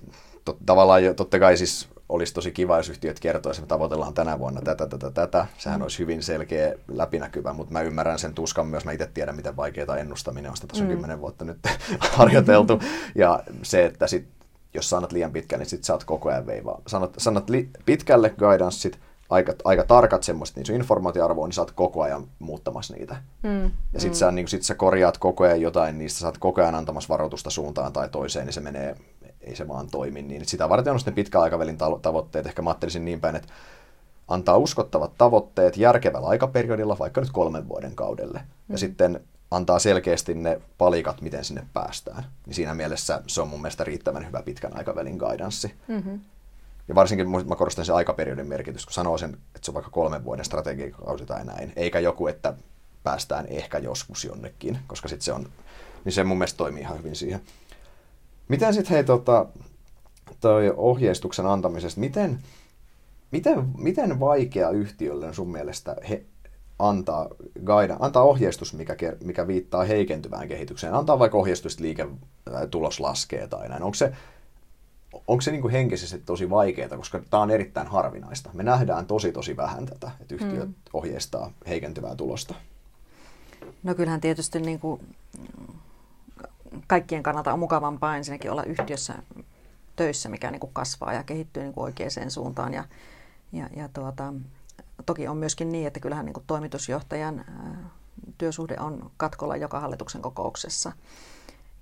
to, tavallaan jo, totta kai siis olisi tosi kiva, jos yhtiöt kertoisivat, että me tavoitellaan tänä vuonna tätä, tätä, tätä. Sehän mm. olisi hyvin selkeä, läpinäkyvä, mutta mä ymmärrän sen tuskan myös. Mä itse tiedän, miten vaikeaa ennustaminen on. Sitä tässä on mm. kymmenen vuotta nyt harjoiteltu. Ja se, että sit, jos sanot liian pitkään, niin sit sä oot koko ajan veivaa. Sanot, sanot li, pitkälle guidanceit, aika, aika tarkat semmoiset, niin sun informaatioarvo on, niin sä oot koko ajan muuttamassa niitä. Mm. Ja sit, mm. sä, niin sit sä korjaat koko ajan jotain, niistä sä oot koko ajan antamassa varoitusta suuntaan tai toiseen, niin se menee ei se vaan toimi. Niin sitä varten on sitten pitkän aikavälin tavoitteet. Ehkä mä ajattelisin niin päin, että antaa uskottavat tavoitteet järkevällä aikaperiodilla, vaikka nyt kolmen vuoden kaudelle. Mm. Ja sitten antaa selkeästi ne palikat, miten sinne päästään. Niin siinä mielessä se on mun mielestä riittävän hyvä pitkän aikavälin guidanssi. Mm-hmm. Ja varsinkin mä korostan sen aikaperiodin merkitys, kun sanoo sen, että se on vaikka kolmen vuoden strategiakausi tai näin, eikä joku, että päästään ehkä joskus jonnekin, koska sitten se on, niin se mun mielestä toimii ihan hyvin siihen. Miten sitten hei tota, toi ohjeistuksen antamisesta, miten, miten, miten vaikea yhtiölle on sun mielestä he, antaa, guida, antaa ohjeistus, mikä, mikä viittaa heikentyvään kehitykseen? Antaa vaikka ohjeistus, että liike, tulos laskee tai näin. Onko se, onko se niin kuin henkisesti tosi vaikeaa, koska tämä on erittäin harvinaista. Me nähdään tosi tosi vähän tätä, että yhtiöt mm. ohjeistaa heikentyvää tulosta. No kyllähän tietysti niin kuin kaikkien kannalta on mukavampaa ensinnäkin olla yhtiössä töissä, mikä niin kuin kasvaa ja kehittyy niin kuin oikeaan suuntaan. Ja, ja, ja tuota, toki on myöskin niin, että kyllähän niin kuin toimitusjohtajan työsuhde on katkolla joka hallituksen kokouksessa.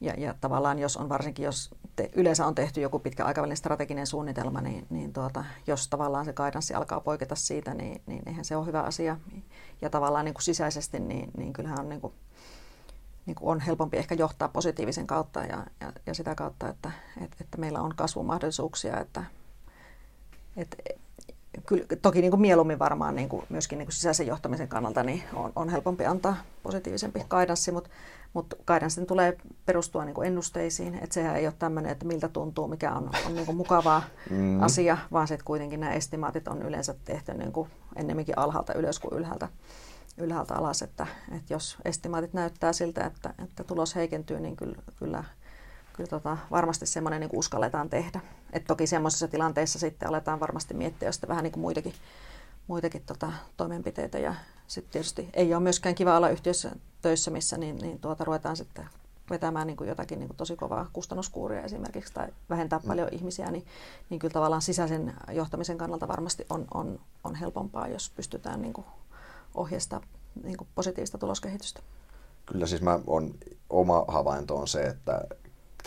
Ja, ja tavallaan jos on varsinkin, jos te, yleensä on tehty joku pitkä aikavälin strateginen suunnitelma, niin, niin tuota, jos tavallaan se kaidanssi alkaa poiketa siitä, niin, niin eihän se ole hyvä asia. Ja tavallaan niin kuin sisäisesti, niin, niin kyllähän on niin kuin niin kuin on helpompi ehkä johtaa positiivisen kautta ja, ja, ja sitä kautta, että, että, että meillä on kasvumahdollisuuksia. Että, että, kyllä, toki niin kuin mieluummin varmaan niin kuin myöskin niin kuin sisäisen johtamisen kannalta niin on, on helpompi antaa positiivisempi kaidanssi, mutta, mutta kaidanssin tulee perustua niin kuin ennusteisiin. Että sehän ei ole tämmöinen, että miltä tuntuu, mikä on, on niin kuin mukavaa mm. asia, vaan sitten kuitenkin nämä estimaatit on yleensä tehty niin kuin ennemminkin alhaalta ylös kuin ylhäältä ylhäältä alas, että, että jos estimaatit näyttää siltä, että, että tulos heikentyy, niin kyllä, kyllä, kyllä tota, varmasti semmoinen niin uskalletaan tehdä. Et toki semmoisessa tilanteessa sitten aletaan varmasti miettiä sitten vähän niin kuin muitakin, muitakin tota, toimenpiteitä. Ja sitten tietysti ei ole myöskään kiva olla yhtiössä töissä, missä niin, niin tuota, ruvetaan sitten vetämään niin kuin jotakin niin kuin tosi kovaa kustannuskuuria esimerkiksi tai vähentää mm. paljon ihmisiä, niin, niin kyllä tavallaan sisäisen johtamisen kannalta varmasti on, on, on helpompaa, jos pystytään niin kuin ohjeistaa niin kuin positiivista tuloskehitystä. Kyllä siis mä on, oma havainto on se, että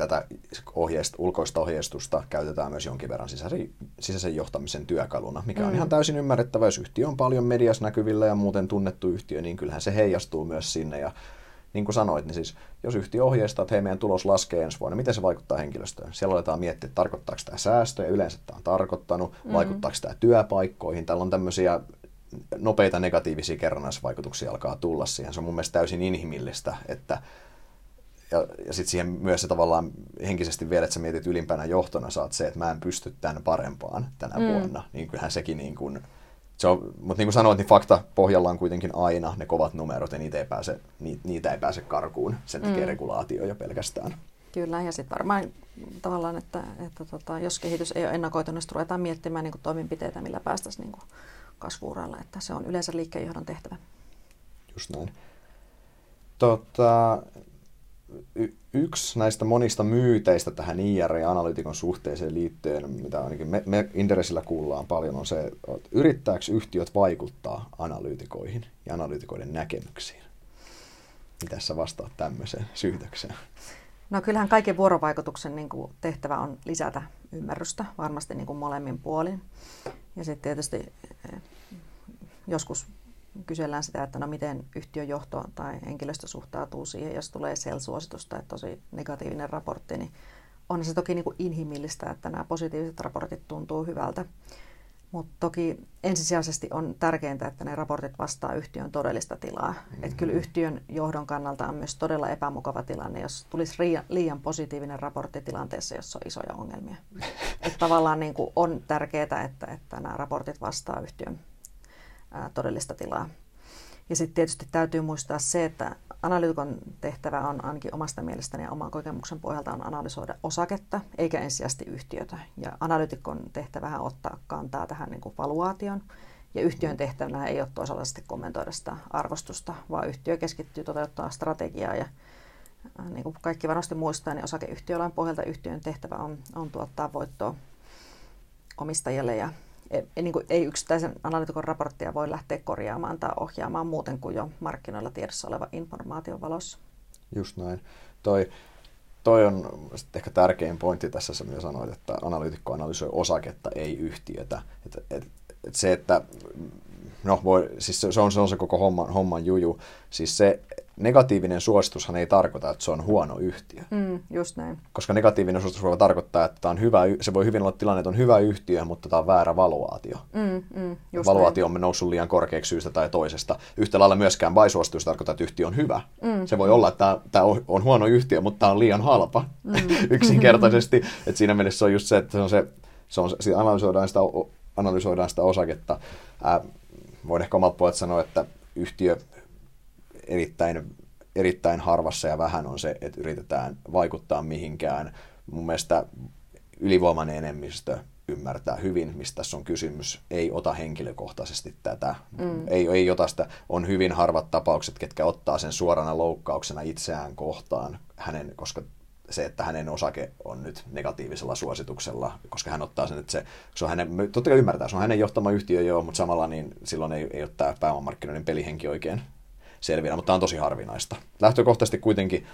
tätä ohjeist, ulkoista ohjeistusta käytetään myös jonkin verran sisäisen, sisäisen johtamisen työkaluna, mikä on mm. ihan täysin ymmärrettävä. Jos yhtiö on paljon mediassa näkyvillä ja muuten tunnettu yhtiö, niin kyllähän se heijastuu myös sinne. Ja niin kuin sanoit, niin siis jos yhtiö ohjeistaa, että hei, meidän tulos laskee ensi vuonna, miten se vaikuttaa henkilöstöön? Siellä aletaan miettiä, että tarkoittaako tämä säästöjä, yleensä tämä on tarkoittanut, mm. vaikuttaako tämä työpaikkoihin. Täällä on tämmöisiä nopeita negatiivisia kerrannaisvaikutuksia alkaa tulla siihen. Se on mun mielestä täysin inhimillistä, että ja, ja sitten siihen myös se tavallaan henkisesti vielä, että sä mietit ylimpänä johtona, saat se, että mä en pysty tämän parempaan tänä mm. vuonna. Niin kyllähän sekin niin kuin, se on, mutta niin kuin sanoit, niin fakta pohjalla on kuitenkin aina ne kovat numerot ja niitä ei pääse, niitä ei pääse karkuun. Sen tekee mm. regulaatio jo pelkästään. Kyllä, ja sitten varmaan tavallaan, että, että tota, jos kehitys ei ole ennakoitu, niin ruvetaan miettimään niin kuin toimenpiteitä, millä päästäisiin niin kuin kasvuuralla, että se on yleensä liikkeenjohdon tehtävä. Just näin. Tota, y- yksi näistä monista myyteistä tähän IR ja analytikon suhteeseen liittyen, mitä ainakin me, me Inderesillä kuullaan paljon, on se, että yrittääkö yhtiöt vaikuttaa analyytikoihin ja analyytikoiden näkemyksiin? Mitä sä vastaat tämmöiseen syytökseen? No kyllähän kaiken vuorovaikutuksen niin kuin, tehtävä on lisätä ymmärrystä varmasti niin kuin molemmin puolin. Ja sitten tietysti eh, joskus kysellään sitä, että no miten yhtiöjohto tai henkilöstö suhtautuu siihen, jos tulee sel-suositus tai tosi negatiivinen raportti, niin on se toki niin kuin inhimillistä, että nämä positiiviset raportit tuntuu hyvältä. Mutta toki ensisijaisesti on tärkeintä, että ne raportit vastaa yhtiön todellista tilaa. Mm-hmm. Että kyllä yhtiön johdon kannalta on myös todella epämukava tilanne, jos tulisi liian positiivinen raportti tilanteessa, jossa on isoja ongelmia. että tavallaan niin kuin on tärkeää, että, että nämä raportit vastaa yhtiön todellista tilaa. Ja sitten tietysti täytyy muistaa se, että analyytikon tehtävä on ainakin omasta mielestäni ja oman kokemuksen pohjalta on analysoida osaketta, eikä ensisijaisesti yhtiötä. Ja analyytikon tehtävähän ottaa kantaa tähän niin kuin valuaation. Ja yhtiön tehtävänä ei ole toisaalta sitten kommentoida sitä arvostusta, vaan yhtiö keskittyy toteuttaa strategiaa. Ja niin kuin kaikki varmasti muistaa, niin osakeyhtiölain pohjalta yhtiön tehtävä on, on tuottaa voittoa omistajille ja niin kuin, ei yksittäisen analytikon raporttia voi lähteä korjaamaan tai ohjaamaan muuten kuin jo markkinoilla tiedossa oleva informaation valossa. Just näin. Toi, toi on ehkä tärkein pointti tässä, mitä sanoit, että analyytikko analysoi osaketta, ei yhtiötä. Et, et, et se, että no voi, siis se on, se on se koko homman, homman juju. Siis se, negatiivinen suositushan ei tarkoita, että se on huono yhtiö. Mm, just näin. Koska negatiivinen suositus voi tarkoittaa, että tämä on hyvä, se voi hyvin olla tilanne, että on hyvä yhtiö, mutta tämä on väärä valuaatio. Mm, mm, valuaatio näin. on noussut liian korkeaksi syystä tai toisesta. Yhtä lailla myöskään buy-suositus tarkoittaa, että yhtiö on hyvä. Mm, se voi mm. olla, että tämä on huono yhtiö, mutta tämä on liian halpa mm. yksinkertaisesti. että siinä mielessä se on just se, että se on se, se on, se, analysoidaan, sitä, analysoidaan sitä osaketta. Ää, voin ehkä omalta puolelta sanoa, että yhtiö erittäin, erittäin harvassa ja vähän on se, että yritetään vaikuttaa mihinkään. Mun mielestä ylivoimainen enemmistö ymmärtää hyvin, mistä tässä on kysymys, ei ota henkilökohtaisesti tätä, mm. ei, ei ota sitä, on hyvin harvat tapaukset, ketkä ottaa sen suorana loukkauksena itseään kohtaan, hänen, koska se, että hänen osake on nyt negatiivisella suosituksella, koska hän ottaa sen, että se, se on hänen, totta kai ymmärtää, se on hänen johtama yhtiö joo, mutta samalla niin silloin ei, ei ole tämä pääomamarkkinoiden pelihenki oikein selviä, mutta tämä on tosi harvinaista. Lähtökohtaisesti kuitenkin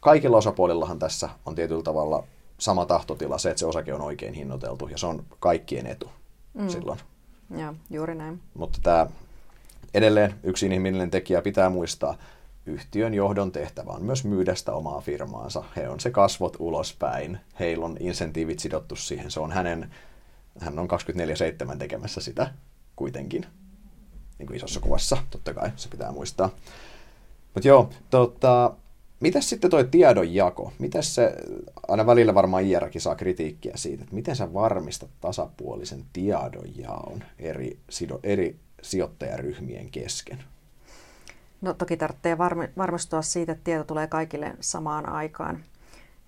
kaikilla osapuolillahan tässä on tietyllä tavalla sama tahtotila, se, että se osake on oikein hinnoiteltu, ja se on kaikkien etu mm. silloin. Joo, juuri näin. Mutta tämä edelleen yksi inhimillinen tekijä pitää muistaa, yhtiön johdon tehtävä on myös myydä sitä omaa firmaansa. He on se kasvot ulospäin. Heillä on insentiivit sidottu siihen. Se on hänen, hän on 24-7 tekemässä sitä kuitenkin niin kuin isossa kuvassa, totta kai, se pitää muistaa. Mutta joo, tota, mitäs sitten toi tiedonjako? Mitäs se, aina välillä varmaan IRkin saa kritiikkiä siitä, että miten sä varmistat tasapuolisen tiedonjaon eri, sido, eri sijoittajaryhmien kesken? No toki tarvitsee varmistua siitä, että tieto tulee kaikille samaan aikaan.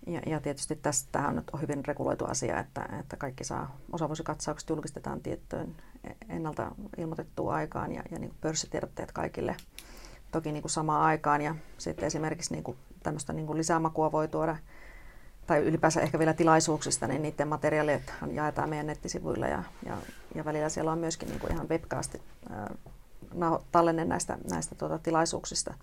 Ja, ja tietysti tästä on nyt hyvin reguloitu asia, että, että kaikki saa osavuosikatsaukset julkistetaan tiettyyn ennalta ilmoitettuun aikaan ja, ja niin kuin pörssitiedotteet kaikille toki niin kuin samaan aikaan. Ja sitten esimerkiksi niin kuin tämmöistä niin kuin lisämakua voi tuoda, tai ylipäänsä ehkä vielä tilaisuuksista, niin niiden materiaalit jaetaan meidän nettisivuilla ja, ja, ja välillä siellä on myöskin niin kuin ihan webcastit tallenne näistä, näistä tuota, tilaisuuksista.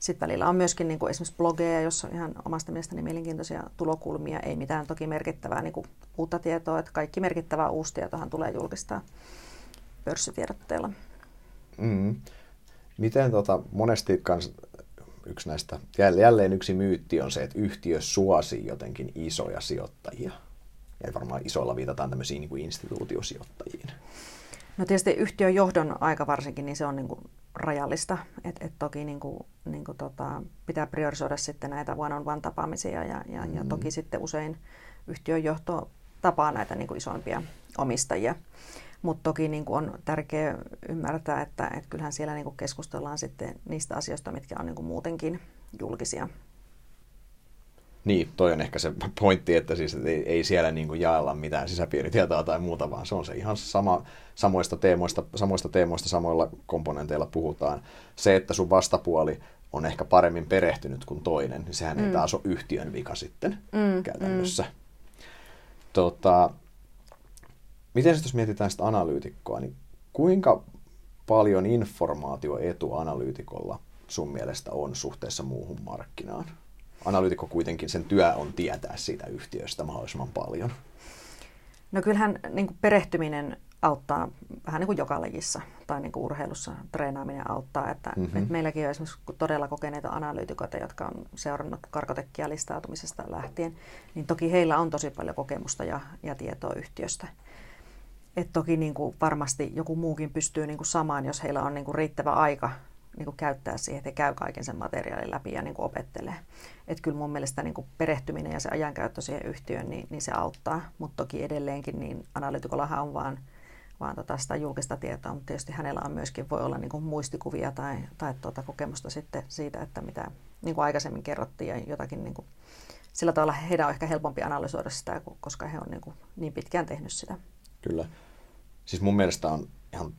Sitten välillä on myöskin niin kuin esimerkiksi blogeja, jossa on ihan omasta mielestäni mielenkiintoisia tulokulmia, ei mitään toki merkittävää niin kuin uutta tietoa, että kaikki merkittävää uusi tietohan tulee julkistaa pörssitiedotteella. Mm. Miten tota, monesti kans yksi näistä, jälleen yksi myytti on se, että yhtiö suosii jotenkin isoja sijoittajia. Ja varmaan isoilla viitataan tämmöisiin niin kuin instituutiosijoittajiin. No tietysti yhtiön johdon aika varsinkin, niin se on niin kuin rajallista. Et, et toki niin kuin, niin kuin tota, pitää priorisoida sitten näitä one-on-one tapaamisia ja, ja, mm. ja toki sitten usein yhtiön johto tapaa näitä niin kuin isoimpia omistajia. Mutta toki niin kuin on tärkeää ymmärtää, että, että kyllähän siellä niin kuin keskustellaan sitten niistä asioista, mitkä on niin kuin muutenkin julkisia. Niin, toi on ehkä se pointti, että siis ei, ei siellä niin kuin jaella mitään sisäpiiritietoa tai muuta, vaan se on se ihan sama, samoista, teemoista, samoista teemoista, samoilla komponenteilla puhutaan. Se, että sun vastapuoli on ehkä paremmin perehtynyt kuin toinen, niin sehän mm. ei taas ole yhtiön vika sitten mm, käytännössä. Mm. Tota, miten sitten jos mietitään sitä analyytikkoa, niin kuinka paljon informaatioetu analyytikolla sun mielestä on suhteessa muuhun markkinaan? Analyytikko kuitenkin, sen työ on tietää siitä yhtiöstä mahdollisimman paljon. No kyllähän niin kuin perehtyminen auttaa vähän niin kuin joka lajissa tai niin kuin urheilussa treenaaminen auttaa. Että, mm-hmm. että meilläkin on esimerkiksi todella kokeneita analyytikoita, jotka on seurannut karkotekkiä listautumisesta lähtien, niin toki heillä on tosi paljon kokemusta ja, ja tietoa yhtiöstä. Et toki niin kuin varmasti joku muukin pystyy niin kuin samaan, jos heillä on niin kuin riittävä aika niin kuin käyttää siihen, että he käy kaiken sen materiaalin läpi ja niin kuin opettelee. Että kyllä mun mielestä niin kuin perehtyminen ja se ajankäyttö siihen yhtiöön, niin, niin se auttaa. Mutta toki edelleenkin niin analyytikollahan on vaan, vaan tota sitä julkista tietoa, mutta tietysti hänellä on myöskin, voi olla niin kuin muistikuvia tai, tai tuota kokemusta sitten siitä, että mitä niin kuin aikaisemmin kerrottiin ja jotakin niin kuin, sillä tavalla heidän on ehkä helpompi analysoida sitä, koska he on niin, kuin niin pitkään tehnyt sitä. Kyllä. Siis mun mielestä on ihan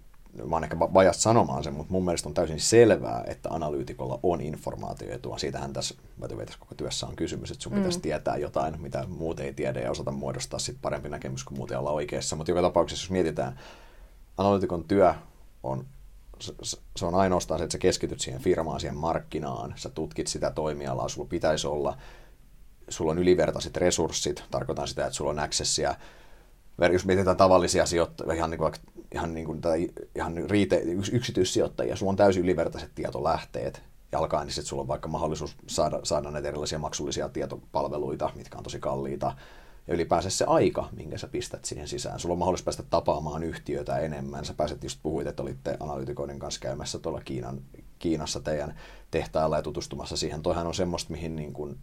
mä oon ehkä vajas sanomaan sen, mutta mun mielestä on täysin selvää, että analyytikolla on informaatioetua. Siitähän tässä tässä koko työssä on kysymys, että sun mm. pitäisi tietää jotain, mitä muut ei tiedä ja osata muodostaa sit parempi näkemys kuin muuten olla oikeassa. Mutta joka tapauksessa, jos mietitään, analyytikon työ on se on ainoastaan se, että sä keskityt siihen firmaan, siihen markkinaan, sä tutkit sitä toimialaa, sulla pitäisi olla, sulla on ylivertaiset resurssit, tarkoitan sitä, että sulla on accessia jos mietitään tavallisia sijoittajia, ihan, niin kuin, ihan, niin kuin, ihan riite, yksityissijoittajia, sulla on täysin ylivertaiset tietolähteet, ja alkaen niin sulla on vaikka mahdollisuus saada, saada näitä erilaisia maksullisia tietopalveluita, mitkä on tosi kalliita, ja ylipäänsä se aika, minkä sä pistät siihen sisään. Sulla on mahdollista päästä tapaamaan yhtiötä enemmän. Sä pääset just puhuit, että olitte analytikoiden kanssa käymässä tuolla Kiinan, Kiinassa teidän tehtailla ja tutustumassa siihen. Toihan on semmoista, mihin niin kuin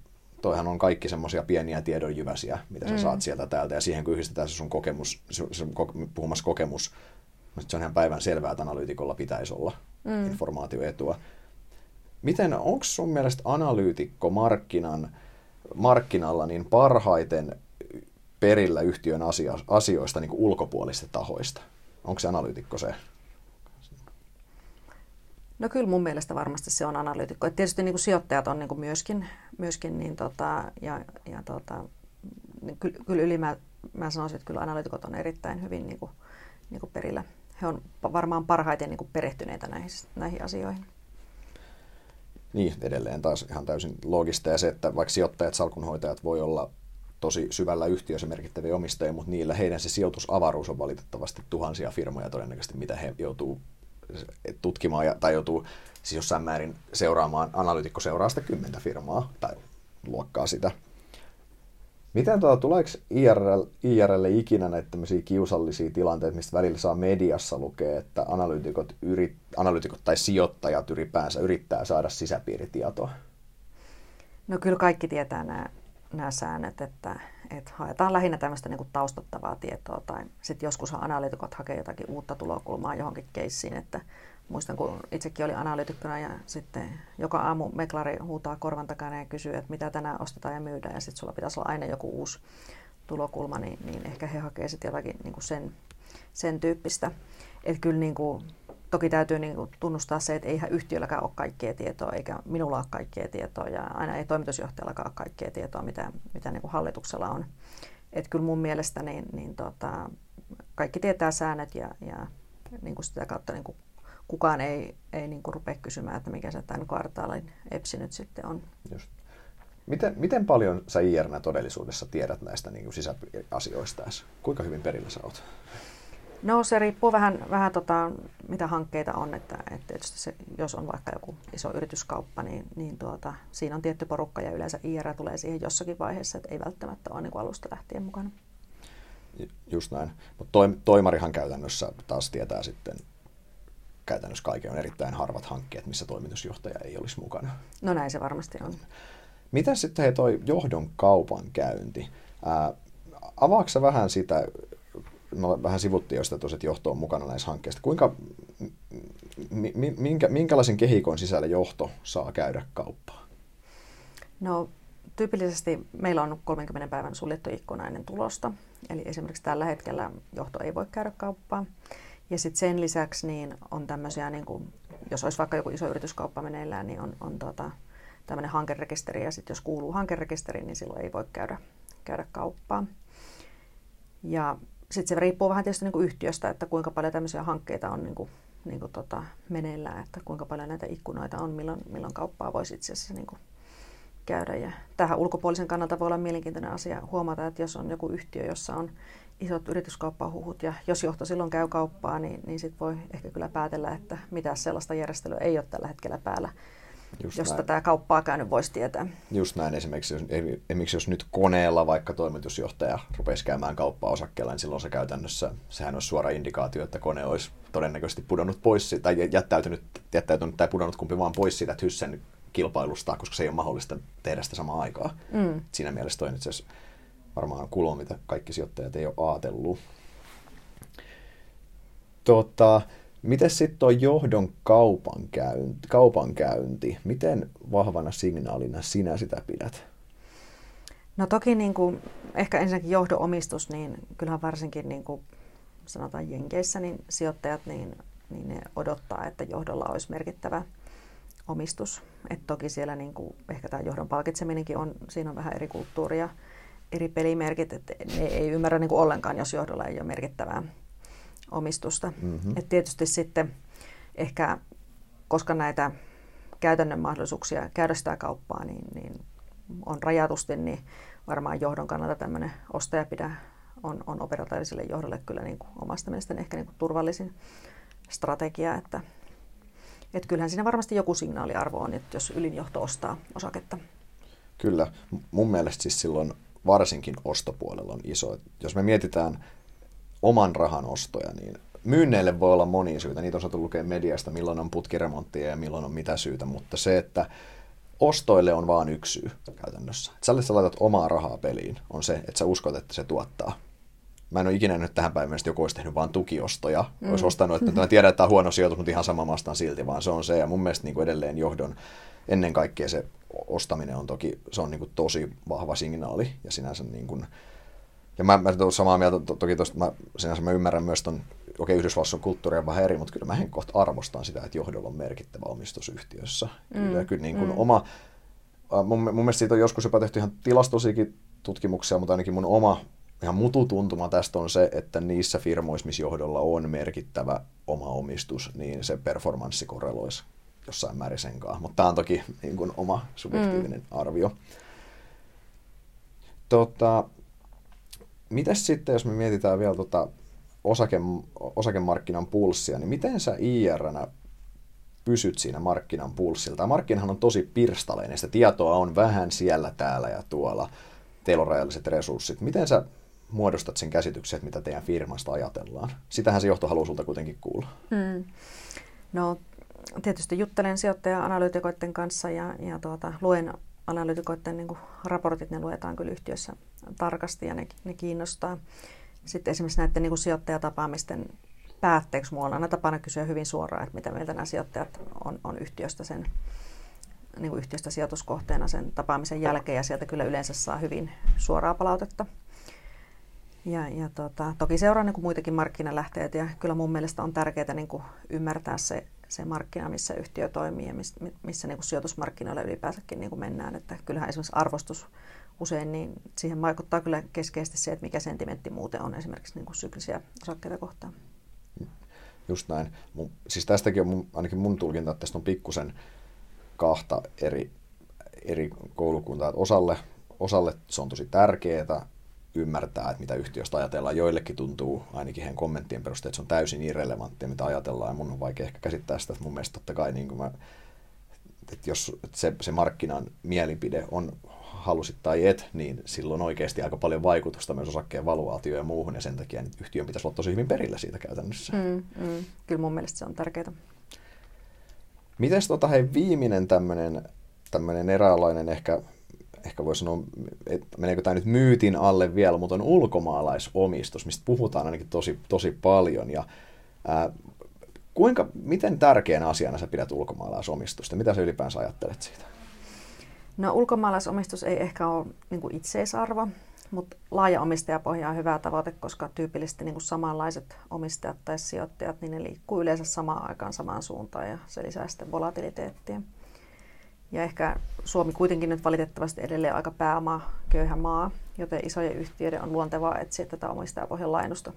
toihan on kaikki semmoisia pieniä tiedonjyväsiä, mitä sä mm. saat sieltä täältä, ja siihen kun yhdistetään se sun kokemus, se, se puhumassa kokemus, se on ihan päivän selvää, että analyytikolla pitäisi olla mm. informaatioetua. Miten, onko sun mielestä analyytikko markkinan, markkinalla niin parhaiten perillä yhtiön asia, asioista niin kuin ulkopuolista tahoista? Onko se analyytikko se? No kyllä mun mielestä varmasti se on analyytikko. Et tietysti niin kuin sijoittajat on niin kuin myöskin, myöskin niin tota, ja, ja tota, niin kyllä, kyllä ylimä, mä sanoisin, että kyllä analyytikot on erittäin hyvin niin kuin, niin kuin perillä. He on varmaan parhaiten niin kuin perehtyneitä näihin, näihin asioihin. Niin, edelleen taas ihan täysin loogista. Ja se, että vaikka sijoittajat, salkunhoitajat voi olla tosi syvällä yhtiössä merkittäviä omistajia, mutta niillä heidän se sijoitusavaruus on valitettavasti tuhansia firmoja todennäköisesti, mitä he joutuu tutkimaan ja, tai joutuu siis jossain määrin seuraamaan, analyytikko seuraa sitä kymmentä firmaa tai luokkaa sitä. Miten tuota, tuleeko IRL, IRL ikinä näitä tämmöisiä kiusallisia tilanteita, mistä välillä saa mediassa lukea, että analyytikot, yrit, analyytikot tai sijoittajat ylipäänsä yrittää saada sisäpiiritietoa? No kyllä kaikki tietää nämä, nämä säännöt, että, että haetaan lähinnä tämmöistä niin kuin taustattavaa tietoa tai sitten joskus analyytikot hakee jotakin uutta tulokulmaa johonkin keissiin, että muistan kun itsekin oli analyytikkona ja sitten joka aamu meklari huutaa korvan takana ja kysyy, että mitä tänään ostetaan ja myydään ja sitten sulla pitäisi olla aina joku uusi tulokulma, niin, niin ehkä he hakee sitten jotakin niin kuin sen, sen tyyppistä. Että kyllä niin kuin, toki täytyy niin kuin tunnustaa se, että eihän yhtiölläkään ole kaikkea tietoa, eikä minulla ole kaikkea tietoa, ja aina ei toimitusjohtajallakaan ole kaikkea tietoa, mitä, mitä niin kuin hallituksella on. Että kyllä mun mielestä niin, niin tota, kaikki tietää säännöt, ja, ja niin kuin sitä kautta niin kuin kukaan ei, ei niin kuin rupea kysymään, että mikä se tämän kvartaalin EPSI nyt sitten on. Just. Miten, miten paljon sä IRNä todellisuudessa tiedät näistä niin sisäasioista? Kuinka hyvin perillä sä oot? No se riippuu vähän, vähän tota, mitä hankkeita on, että, että tietysti se, jos on vaikka joku iso yrityskauppa, niin, niin tuota, siinä on tietty porukka ja yleensä IR tulee siihen jossakin vaiheessa, että ei välttämättä ole niin kuin alusta lähtien mukana. Just näin. Mutta toi, toimarihan käytännössä taas tietää sitten käytännössä kaiken on erittäin harvat hankkeet, missä toimitusjohtaja ei olisi mukana. No näin se varmasti on. Mitä sitten he toi johdon kaupankäynti? Ää, avaako vähän sitä, me vähän sivuttiin jo sitä että johto on mukana näissä hankkeissa. Kuinka, minkä, minkälaisen kehikon sisällä johto saa käydä kauppaa? No tyypillisesti meillä on 30 päivän suljettu ikkunainen tulosta. Eli esimerkiksi tällä hetkellä johto ei voi käydä kauppaa. Ja sitten sen lisäksi niin on tämmöisiä, niin kuin, jos olisi vaikka joku iso yrityskauppa meneillään, niin on, on tota, tämmöinen hankerekisteri. Ja sitten jos kuuluu hankerekisteriin, niin silloin ei voi käydä, käydä kauppaa. Ja sitten se riippuu vähän tietysti niin kuin yhtiöstä, että kuinka paljon tämmöisiä hankkeita on niin kuin, niin kuin tota, meneillään, että kuinka paljon näitä ikkunoita on, milloin, milloin kauppaa voisi itse asiassa niin kuin käydä. Ja tähän ulkopuolisen kannalta voi olla mielenkiintoinen asia huomata, että jos on joku yhtiö, jossa on isot yrityskauppahuhut ja jos johto silloin käy kauppaa, niin, niin sitten voi ehkä kyllä päätellä, että mitä sellaista järjestelyä ei ole tällä hetkellä päällä, Just josta näin. tämä kauppaa käynyt voisi tietää. Just näin. Esimerkiksi jos, esimerkiksi jos nyt koneella vaikka toimitusjohtaja rupesi käymään kauppaa osakkeella, niin silloin se käytännössä, sehän olisi suora indikaatio, että kone olisi todennäköisesti pudonnut pois, tai jättäytynyt, jättäytynyt tai pudonnut kumpi vaan pois siitä Hyssen kilpailusta, koska se ei ole mahdollista tehdä sitä samaan aikaa. Mm. Siinä mielessä toi itse varmaan kulo, mitä kaikki sijoittajat ei ole ajatellut. Tota, Miten sitten tuo johdon kaupankäynti, kaupankäynti, miten vahvana signaalina sinä sitä pidät? No toki niin kuin, ehkä ensinnäkin johdon omistus, niin kyllähän varsinkin niin kuin sanotaan Jenkeissä, niin sijoittajat niin, niin ne odottaa, että johdolla olisi merkittävä omistus. Et toki siellä niin kuin, ehkä tämä johdon palkitseminenkin on, siinä on vähän eri kulttuuria, eri pelimerkit, että ne ei ymmärrä niin kuin ollenkaan, jos johdolla ei ole merkittävää omistusta. Mm-hmm. Et tietysti sitten ehkä, koska näitä käytännön mahdollisuuksia käydä sitä kauppaa niin, niin on rajatusti, niin varmaan johdon kannalta tämmöinen ostajapidä on, on operatiiviselle johdolle kyllä niin kuin omasta mielestäni ehkä niin kuin turvallisin strategia, että et kyllähän siinä varmasti joku signaaliarvo on, että jos ylinjohto ostaa osaketta. Kyllä. Mun mielestä siis silloin varsinkin ostopuolella on iso. Jos me mietitään oman rahan ostoja, niin myynneille voi olla monia syitä. Niitä on saatu lukea mediasta, milloin on putkiremonttia ja milloin on mitä syytä, mutta se, että ostoille on vain yksi syy käytännössä. Sälle sä laitat omaa rahaa peliin, on se, että sä uskot, että se tuottaa. Mä en ole ikinä nyt tähän päivään, että joku olisi tehnyt vain tukiostoja. Mm. Olisi ostanut, että mä tiedän, että tämä on huono sijoitus, mutta ihan sama vastaan silti, vaan se on se. Ja mun mielestä niin kuin edelleen johdon ennen kaikkea se ostaminen on toki se on niin kuin tosi vahva signaali ja sinänsä niin kuin, ja mä, mä olen samaa mieltä, to, toki tuosta mä, sinänsä mä ymmärrän myös ton, okei okay, Yhdysvalloissa on kulttuuri vähän eri, mutta kyllä mä kohta arvostan sitä, että johdolla on merkittävä omistus yhtiössä. Mm. Kyllä, kyllä niin kuin mm. oma, mun, mun mielestä siitä on joskus jopa tehty ihan tilastosiakin tutkimuksia, mutta ainakin mun oma ihan mututuntuma tästä on se, että niissä firmoissa, missä johdolla on merkittävä oma omistus, niin se performanssi korreloisi jossain määrin senkaan. Mutta tämä on toki niin kuin oma subjektiivinen mm. arvio. Tota, Mites sitten, jos me mietitään vielä tota osake, osakemarkkinan pulssia, niin miten sä IRnä pysyt siinä markkinan pulssilta? Ja markkinahan on tosi pirstaleinen, sitä tietoa on vähän siellä, täällä ja tuolla. Teillä on rajalliset resurssit. Miten sä muodostat sen käsityksen, mitä teidän firmasta ajatellaan? Sitähän se johto haluaa sulta kuitenkin kuulla. Mm. No tietysti juttelen sijoittaja-analyytikoiden kanssa ja, ja tuota, luen analyytikoiden niin raportit, ne luetaan kyllä yhtiössä tarkasti ja ne, ne kiinnostaa. Sitten esimerkiksi näiden niin kuin sijoittajatapaamisten päätteeksi mulla on aina tapana kysyä hyvin suoraan, että mitä mieltä nämä sijoittajat on, on yhtiöstä sen niin kuin yhtiöstä sijoituskohteena sen tapaamisen jälkeen ja sieltä kyllä yleensä saa hyvin suoraa palautetta. Ja, ja tota, toki seuraa niin kuin muitakin markkinalähteitä ja kyllä mun mielestä on tärkeää niin kuin ymmärtää se se markkina, missä yhtiö toimii ja missä, missä niin kuin sijoitusmarkkinoilla ylipäänsäkin niin kuin mennään. Että kyllähän esimerkiksi arvostus usein, niin siihen vaikuttaa kyllä keskeisesti se, että mikä sentimentti muuten on esimerkiksi niin kuin syklisiä osakkeita kohtaan. Just näin. Siis tästäkin on mun, ainakin mun tulkinta, että tästä on pikkusen kahta eri, eri koulukuntaa. Osalle, osalle se on tosi tärkeää, ymmärtää, että mitä yhtiöstä ajatellaan. Joillekin tuntuu ainakin heidän kommenttien perusteella, että se on täysin irrelevanttia, mitä ajatellaan. Ja mun on vaikea ehkä käsittää sitä, että mun mielestä totta kai niin kuin mä, että jos se, se markkinan mielipide on halusit tai et, niin silloin oikeasti aika paljon vaikutusta myös osakkeen valuaatioon ja muuhun, ja sen takia yhtiön pitäisi olla tosi hyvin perillä siitä käytännössä. Mm, mm. Kyllä mun mielestä se on tärkeää. Mites tota, hei, viimeinen tämmöinen eräänlainen ehkä ehkä voi sanoa, että meneekö tämä nyt myytin alle vielä, mutta on ulkomaalaisomistus, mistä puhutaan ainakin tosi, tosi paljon. Ja, ää, kuinka, miten tärkeänä asiana sä pidät ulkomaalaisomistusta? Mitä sä ylipäänsä ajattelet siitä? No ulkomaalaisomistus ei ehkä ole niin itseisarvo, mutta laaja omistajapohja on hyvä tavoite, koska tyypillisesti niin kuin samanlaiset omistajat tai sijoittajat, niin ne liikkuu yleensä samaan aikaan samaan suuntaan ja se lisää sitten volatiliteettia. Ja ehkä Suomi kuitenkin nyt valitettavasti edelleen aika pääoma köyhä maa, joten isojen yhtiöiden on luontevaa etsiä tätä omistajapohjan laajennusta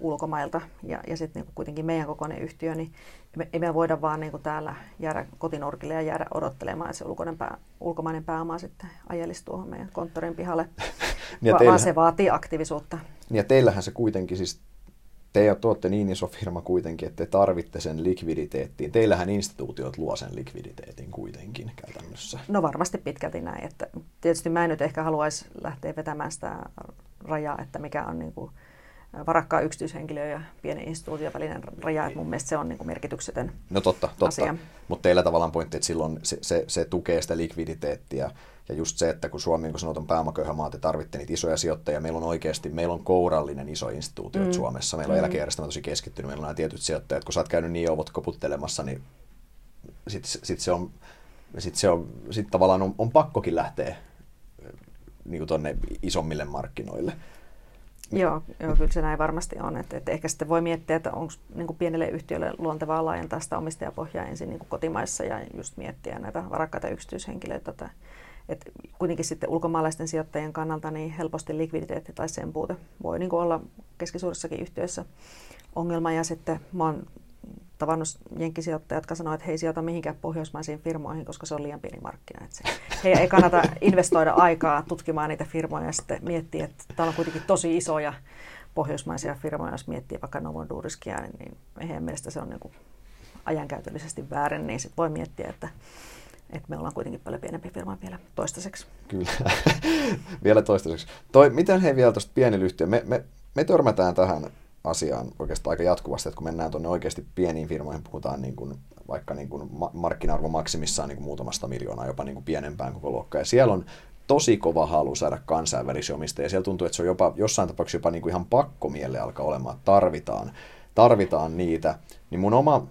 ulkomailta ja, ja sitten niin kuitenkin meidän kokoinen yhtiö, niin me, ei me voida vaan niin täällä jäädä kotinurkille ja jäädä odottelemaan, että se ulkoinen pää, ulkomainen pääoma sitten ajelisi tuohon meidän konttorin pihalle, Va, teillä... vaan se vaatii aktiivisuutta. Ja teillähän se kuitenkin siis te tuotte niin iso firma kuitenkin, että te tarvitte sen likviditeettiin. Teillähän instituutiot luo sen likviditeetin kuitenkin käytännössä. No varmasti pitkälti näin. Että tietysti mä en nyt ehkä haluaisi lähteä vetämään sitä rajaa, että mikä on niin kuin varakkaa yksityishenkilö ja pienen instituution välinen raja, että mun mielestä se on niin kuin merkityksetön No totta, totta. mutta teillä tavallaan pointti, että silloin se, se, se tukee sitä likviditeettiä ja just se, että kun Suomi, kun sanotaan pääomaköyhä maa, te tarvitte niitä isoja sijoittajia, meillä on oikeasti, meillä on kourallinen iso instituutio mm. Suomessa, meillä on mm. eläkejärjestelmä tosi keskittynyt, meillä on nämä tietyt sijoittajat, kun sä oot käynyt niin ovot koputtelemassa, niin sitten sit se on, sit se on, sit tavallaan on, on pakkokin lähteä niin tuonne isommille markkinoille. Joo, joo, kyllä se näin varmasti on. Että, että ehkä sitten voi miettiä, että onko niin pienelle yhtiölle luontevaa laajentaa sitä omistajapohjaa ensin niin kotimaissa ja just miettiä näitä varakkaita yksityishenkilöitä. Että, että kuitenkin sitten ulkomaalaisten sijoittajien kannalta niin helposti likviditeetti tai sen puute voi niin olla keskisuurissakin yhtiöissä ongelma. Ja sitten mä oon tavannut jenkkisijoittajia, jotka sanoo, että he ei sijoita mihinkään pohjoismaisiin firmoihin, koska se on liian pieni markkina. Että se, heidän ei kannata investoida aikaa tutkimaan niitä firmoja ja sitten miettiä, että täällä on kuitenkin tosi isoja pohjoismaisia firmoja, jos miettii vaikka Novo Nordiskia, niin heidän mielestä se on niin ajankäytöllisesti väärin, niin sitten voi miettiä, että, että me ollaan kuitenkin paljon pienempi firma vielä toistaiseksi. Kyllä, vielä toistaiseksi. Toi, miten he vielä tuosta pienillä me, me, me törmätään tähän asiaan oikeastaan aika jatkuvasti, että kun mennään tuonne oikeasti pieniin firmoihin, puhutaan niin kuin, vaikka niin kuin markkina-arvo maksimissaan niin kuin muutamasta miljoonaa, jopa niin kuin pienempään koko luokka. Ja siellä on tosi kova halu saada kansainvälisiä omistajia. Siellä tuntuu, että se on jopa, jossain tapauksessa jopa niin kuin ihan pakkomielle alkaa olemaan, että tarvitaan, tarvitaan niitä. Niin mun oma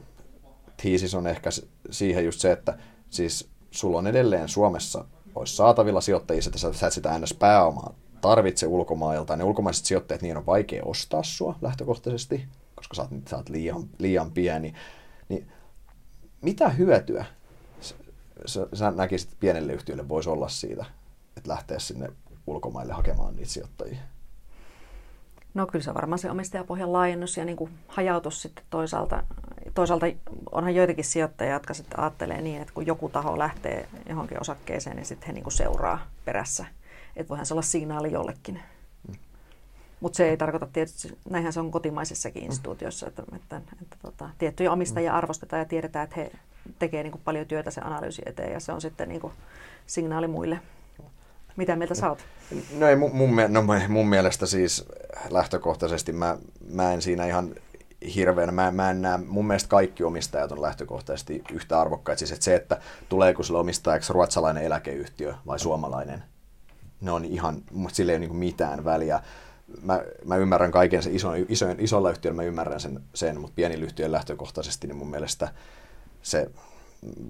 tiisis on ehkä siihen just se, että siis sulla on edelleen Suomessa olisi saatavilla sijoittajia, että sä et sitä ns. pääomaa tarvitse ulkomailta. Ne ulkomaiset sijoittajat, niin on vaikea ostaa sua lähtökohtaisesti, koska sä oot, sä oot liian, liian pieni. Niin mitä hyötyä sä, sä näkisit, että pienelle yhtiölle voisi olla siitä, että lähteä sinne ulkomaille hakemaan niitä sijoittajia? No kyllä se varmaan se omistajapohjan laajennus ja niin kuin hajautus sitten toisaalta. Toisaalta onhan joitakin sijoittajia, jotka sitten ajattelee niin, että kun joku taho lähtee johonkin osakkeeseen, niin sitten he niin kuin seuraa perässä – että voihan se olla signaali jollekin. Mm. Mutta se ei tarkoita tietysti, näinhän se on kotimaisessakin instituutiossa, että, että, että, että tota, tiettyjä omistajia mm. arvostetaan ja tiedetään, että he tekevät niin paljon työtä sen analyysin eteen ja se on sitten niin kuin signaali muille. Mitä mieltä sä oot? No, ei, mun, mun, no mun mielestä siis lähtökohtaisesti mä, mä en siinä ihan hirveänä. Mä, mä en näe, mun mielestä kaikki omistajat on lähtökohtaisesti yhtä arvokkaita. Siis että se, että tuleeko sille omistajaksi ruotsalainen eläkeyhtiö vai suomalainen, ne on ihan, sille ei ole niin mitään väliä. Mä, mä ymmärrän kaiken sen ison, isoin, isolla yhtiöllä, mä ymmärrän sen, sen mutta pienillä yhtiöillä lähtökohtaisesti, niin mun mielestä se,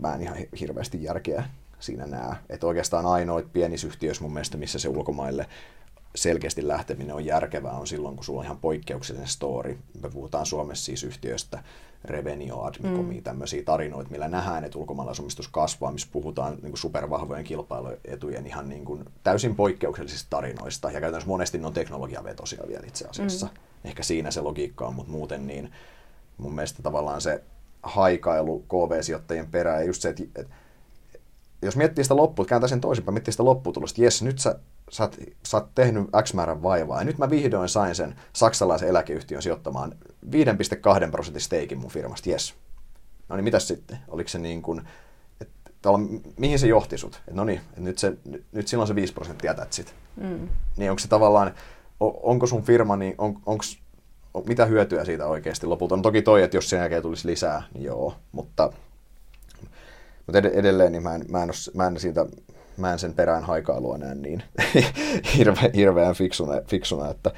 mä en ihan hirveästi järkeä siinä näe. Että oikeastaan ainoit pienissä yhtiöissä mun mielestä, missä se ulkomaille selkeästi lähteminen on järkevää, on silloin, kun sulla on ihan poikkeuksellinen story. Me puhutaan Suomessa siis yhtiöistä, Revenio, Admicomi, mm. tämmöisiä tarinoita, millä nähdään, että ulkomaalaisomistus kasvaa, missä puhutaan niin kuin supervahvojen kilpailuetujen ihan niin kuin täysin poikkeuksellisista tarinoista. Ja käytännössä monesti ne on teknologiavetosia vielä itse asiassa. Mm. Ehkä siinä se logiikka on, mutta muuten niin mun mielestä tavallaan se haikailu KV-sijoittajien perään ja just se, että, että jos miettii sitä loppua, kääntää sen toisinpäin, miettii sitä lopputulosta, jes, nyt sä, sä, oot, sä oot tehnyt X määrän vaivaa, ja nyt mä vihdoin sain sen saksalaisen eläkeyhtiön sijoittamaan 5,2 prosentin steikin mun firmasta, jes. No niin, mitäs sitten? Oliko se niin kuin, että mihin se johti sut? Et no niin, et nyt, se, nyt, nyt silloin se 5 prosenttia sit. Mm. Niin onko se tavallaan, onko sun firma, niin on, onko, mitä hyötyä siitä oikeasti lopulta? No toki toi, että jos sen jälkeen tulisi lisää, niin joo, mutta mutta edelleen niin mä en, mä en, ole, mä en siitä mä en sen perään haikailua näe niin hirve, hirveän fiksuna, fiksuna, että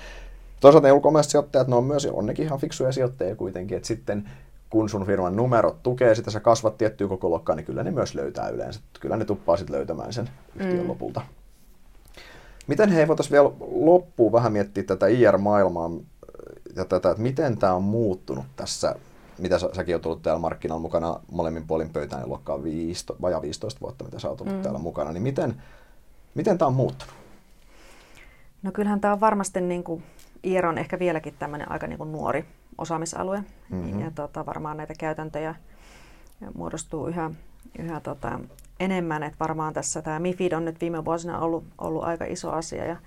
toisaalta ne ulkomaiset sijoittajat, ne on myös, on nekin ihan fiksuja sijoittajia kuitenkin, että sitten kun sun firman numerot tukee sitä, sä kasvat tiettyä koko luokkaa, niin kyllä ne myös löytää yleensä. Kyllä ne tuppaa sitten löytämään sen yhtiön mm. lopulta. Miten he voitaisiin vielä loppuun vähän miettiä tätä IR-maailmaa ja tätä, että miten tämä on muuttunut tässä mitä sä, säkin oot ollut täällä markkinalla mukana molemmin puolin pöytään, niin luokkaa 15, vajaa 15 vuotta, mitä sä oot ollut mm. täällä mukana, niin miten, miten tämä on muuttunut? No kyllähän tämä on varmasti niin kuin IR on ehkä vieläkin tämmöinen aika niin kuin nuori osaamisalue mm-hmm. ja tota, varmaan näitä käytäntöjä muodostuu yhä, yhä tota, enemmän. Et varmaan tässä tämä MIFID on nyt viime vuosina ollut, ollut aika iso asia ja,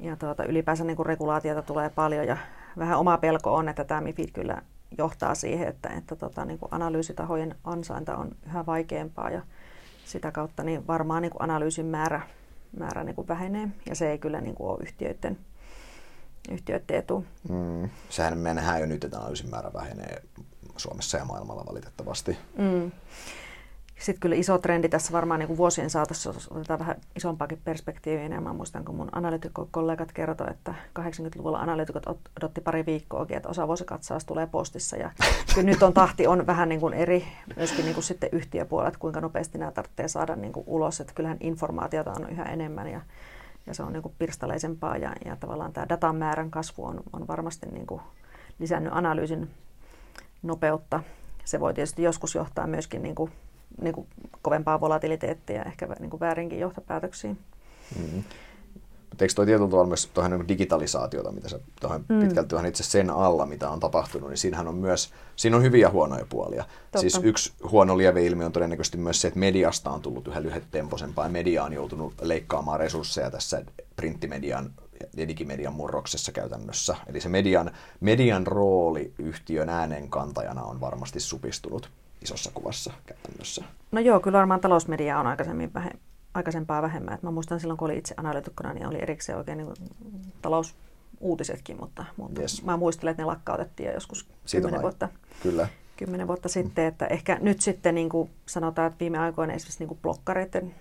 ja tuota, ylipäänsä niin kuin regulaatiota tulee paljon ja vähän oma pelko on, että tämä MIFID kyllä johtaa siihen, että, että tota, niin kuin analyysitahojen ansainta on yhä vaikeampaa ja sitä kautta niin varmaan niin kuin analyysin määrä, määrä niin kuin vähenee ja se ei kyllä niin kuin ole yhtiöiden, yhtiöiden etu. Mm. Sehän me nähdään jo nyt, että analyysin määrä vähenee Suomessa ja maailmalla valitettavasti. Mm. Sitten kyllä iso trendi tässä varmaan niin kuin vuosien saatossa, jos otetaan vähän isompaakin perspektiiviä, niin mä muistan, kun mun analytikkokollegat kertoi, että 80-luvulla analytikot odotti pari viikkoa, että osa vuosikatsaus tulee postissa. Ja kyllä nyt on tahti on vähän niin kuin eri, myöskin niin kuin sitten yhtiöpuolet, kuinka nopeasti nämä tarvitsee saada niin kuin ulos. Että kyllähän informaatiota on yhä enemmän ja, ja se on niin kuin pirstaleisempaa ja, ja tavallaan tämä datan määrän kasvu on, on varmasti niin kuin lisännyt analyysin nopeutta. Se voi tietysti joskus johtaa myöskin niin kuin niin kuin kovempaa volatiliteettia ja ehkä niin kuin väärinkin johtopäätöksiin. Mm. Mutta eikö toi tietyllä tavalla myös tuohon niin digitalisaatiota, mitä se tuohon mm. pitkälti tuohon itse sen alla, mitä on tapahtunut, niin siinähän on myös, siinä on hyviä ja huonoja puolia. Totta. Siis yksi huono lieveilmiö on todennäköisesti myös se, että mediasta on tullut yhä lyhytempoisempaa ja media on joutunut leikkaamaan resursseja tässä printtimedian ja digimedian murroksessa käytännössä. Eli se median, median rooli yhtiön äänenkantajana on varmasti supistunut isossa kuvassa käytännössä? No joo, kyllä varmaan talousmedia on aikaisemmin vähe, aikaisempaa vähemmän. Et mä muistan silloin, kun olin itse analyytikkona, niin oli erikseen oikein niin talousuutisetkin, mutta, mutta yes. mä muistelen, että ne lakkautettiin jo joskus kymmenen vuotta, kyllä. kymmenen vuotta sitten. Että ehkä nyt sitten niin kuin sanotaan, että viime aikoina esimerkiksi niin kuin blokkareiden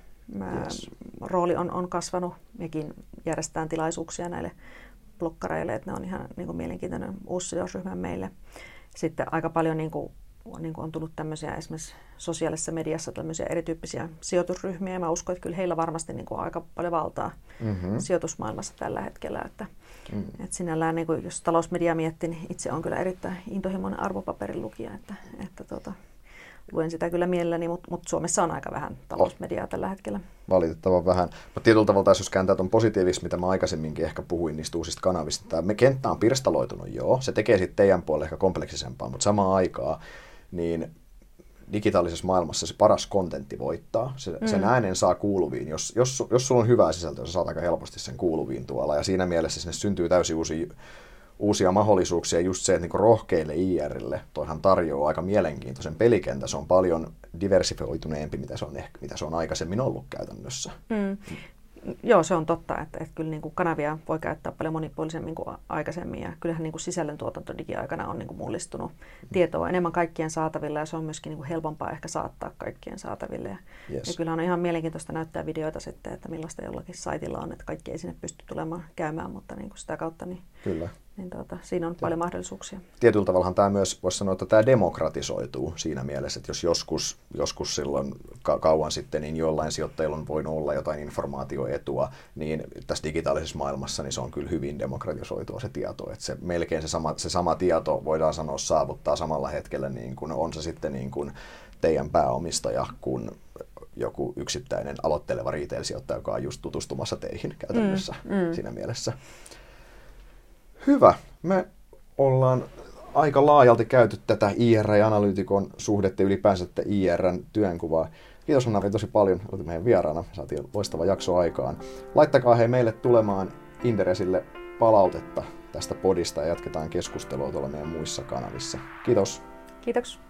yes. rooli on, on kasvanut. Mekin järjestetään tilaisuuksia näille blokkareille, että ne on ihan niin kuin mielenkiintoinen uusi sidosryhmä meille. Sitten aika paljon niin kuin niin kuin on tullut tämmöisiä esimerkiksi sosiaalisessa mediassa tämmöisiä erityyppisiä sijoitusryhmiä. Ja mä uskon, että kyllä heillä varmasti niin kuin aika paljon valtaa mm-hmm. sijoitusmaailmassa tällä hetkellä. Että, mm. että sinällään, niin kuin, jos talousmedia miettii, niin itse on kyllä erittäin intohimoinen arvopaperin lukija. Että, että tota, luen sitä kyllä mielelläni, mutta, mutta Suomessa on aika vähän talousmediaa tällä hetkellä. Valitettavan vähän. Mutta tietyllä tavalla jos kääntää tuon positiiviksi, mitä mä aikaisemminkin ehkä puhuin niistä uusista kanavista, tämä kenttä on pirstaloitunut, joo. Se tekee sitten teidän puolelle ehkä kompleksisempaa, mutta samaan aikaan niin digitaalisessa maailmassa se paras kontentti voittaa. Se, mm. Sen äänen saa kuuluviin. Jos, jos, jos sulla on hyvää sisältöä, sä saat aika helposti sen kuuluviin tuolla. Ja siinä mielessä sinne syntyy täysin uusia, uusia mahdollisuuksia. Just se, että niin rohkeille IRille toihan tarjoaa aika mielenkiintoisen pelikentän. Se on paljon diversifioituneempi, mitä se on, ehkä, mitä se on aikaisemmin ollut käytännössä. Mm. Joo, se on totta, että, että kyllä niin kuin kanavia voi käyttää paljon monipuolisemmin kuin aikaisemmin ja kyllähän niin kuin sisällöntuotanto digiaikana on niin kuin mullistunut. Tietoa enemmän kaikkien saatavilla ja se on myöskin niin kuin helpompaa ehkä saattaa kaikkien saataville. Ja, yes. ja kyllä on ihan mielenkiintoista näyttää videoita sitten, että millaista jollakin saitilla on, että kaikki ei sinne pysty tulemaan käymään, mutta niin kuin sitä kautta niin Kyllä niin tuota, siinä on paljon mahdollisuuksia. Tietyllä tavalla tämä myös, voisi sanoa, että tämä demokratisoituu siinä mielessä, että jos joskus, joskus silloin ka- kauan sitten, niin jollain sijoittajilla on voinut olla jotain informaatioetua, niin tässä digitaalisessa maailmassa niin se on kyllä hyvin demokratisoitua se tieto, että se melkein se sama, se sama tieto voidaan sanoa saavuttaa samalla hetkellä, niin kuin on se sitten niin kuin teidän pääomistaja kuin joku yksittäinen aloitteleva retail-sijoittaja, joka on just tutustumassa teihin käytännössä mm, mm. siinä mielessä. Hyvä. Me ollaan aika laajalti käyty tätä IR ja analyytikon suhdetta ylipäänsä tätä IRn työnkuvaa. Kiitos Anna tosi paljon, olit meidän vieraana. Saatiin loistava jakso aikaan. Laittakaa hei meille tulemaan Interesille palautetta tästä podista ja jatketaan keskustelua tuolla meidän muissa kanavissa. Kiitos. Kiitos.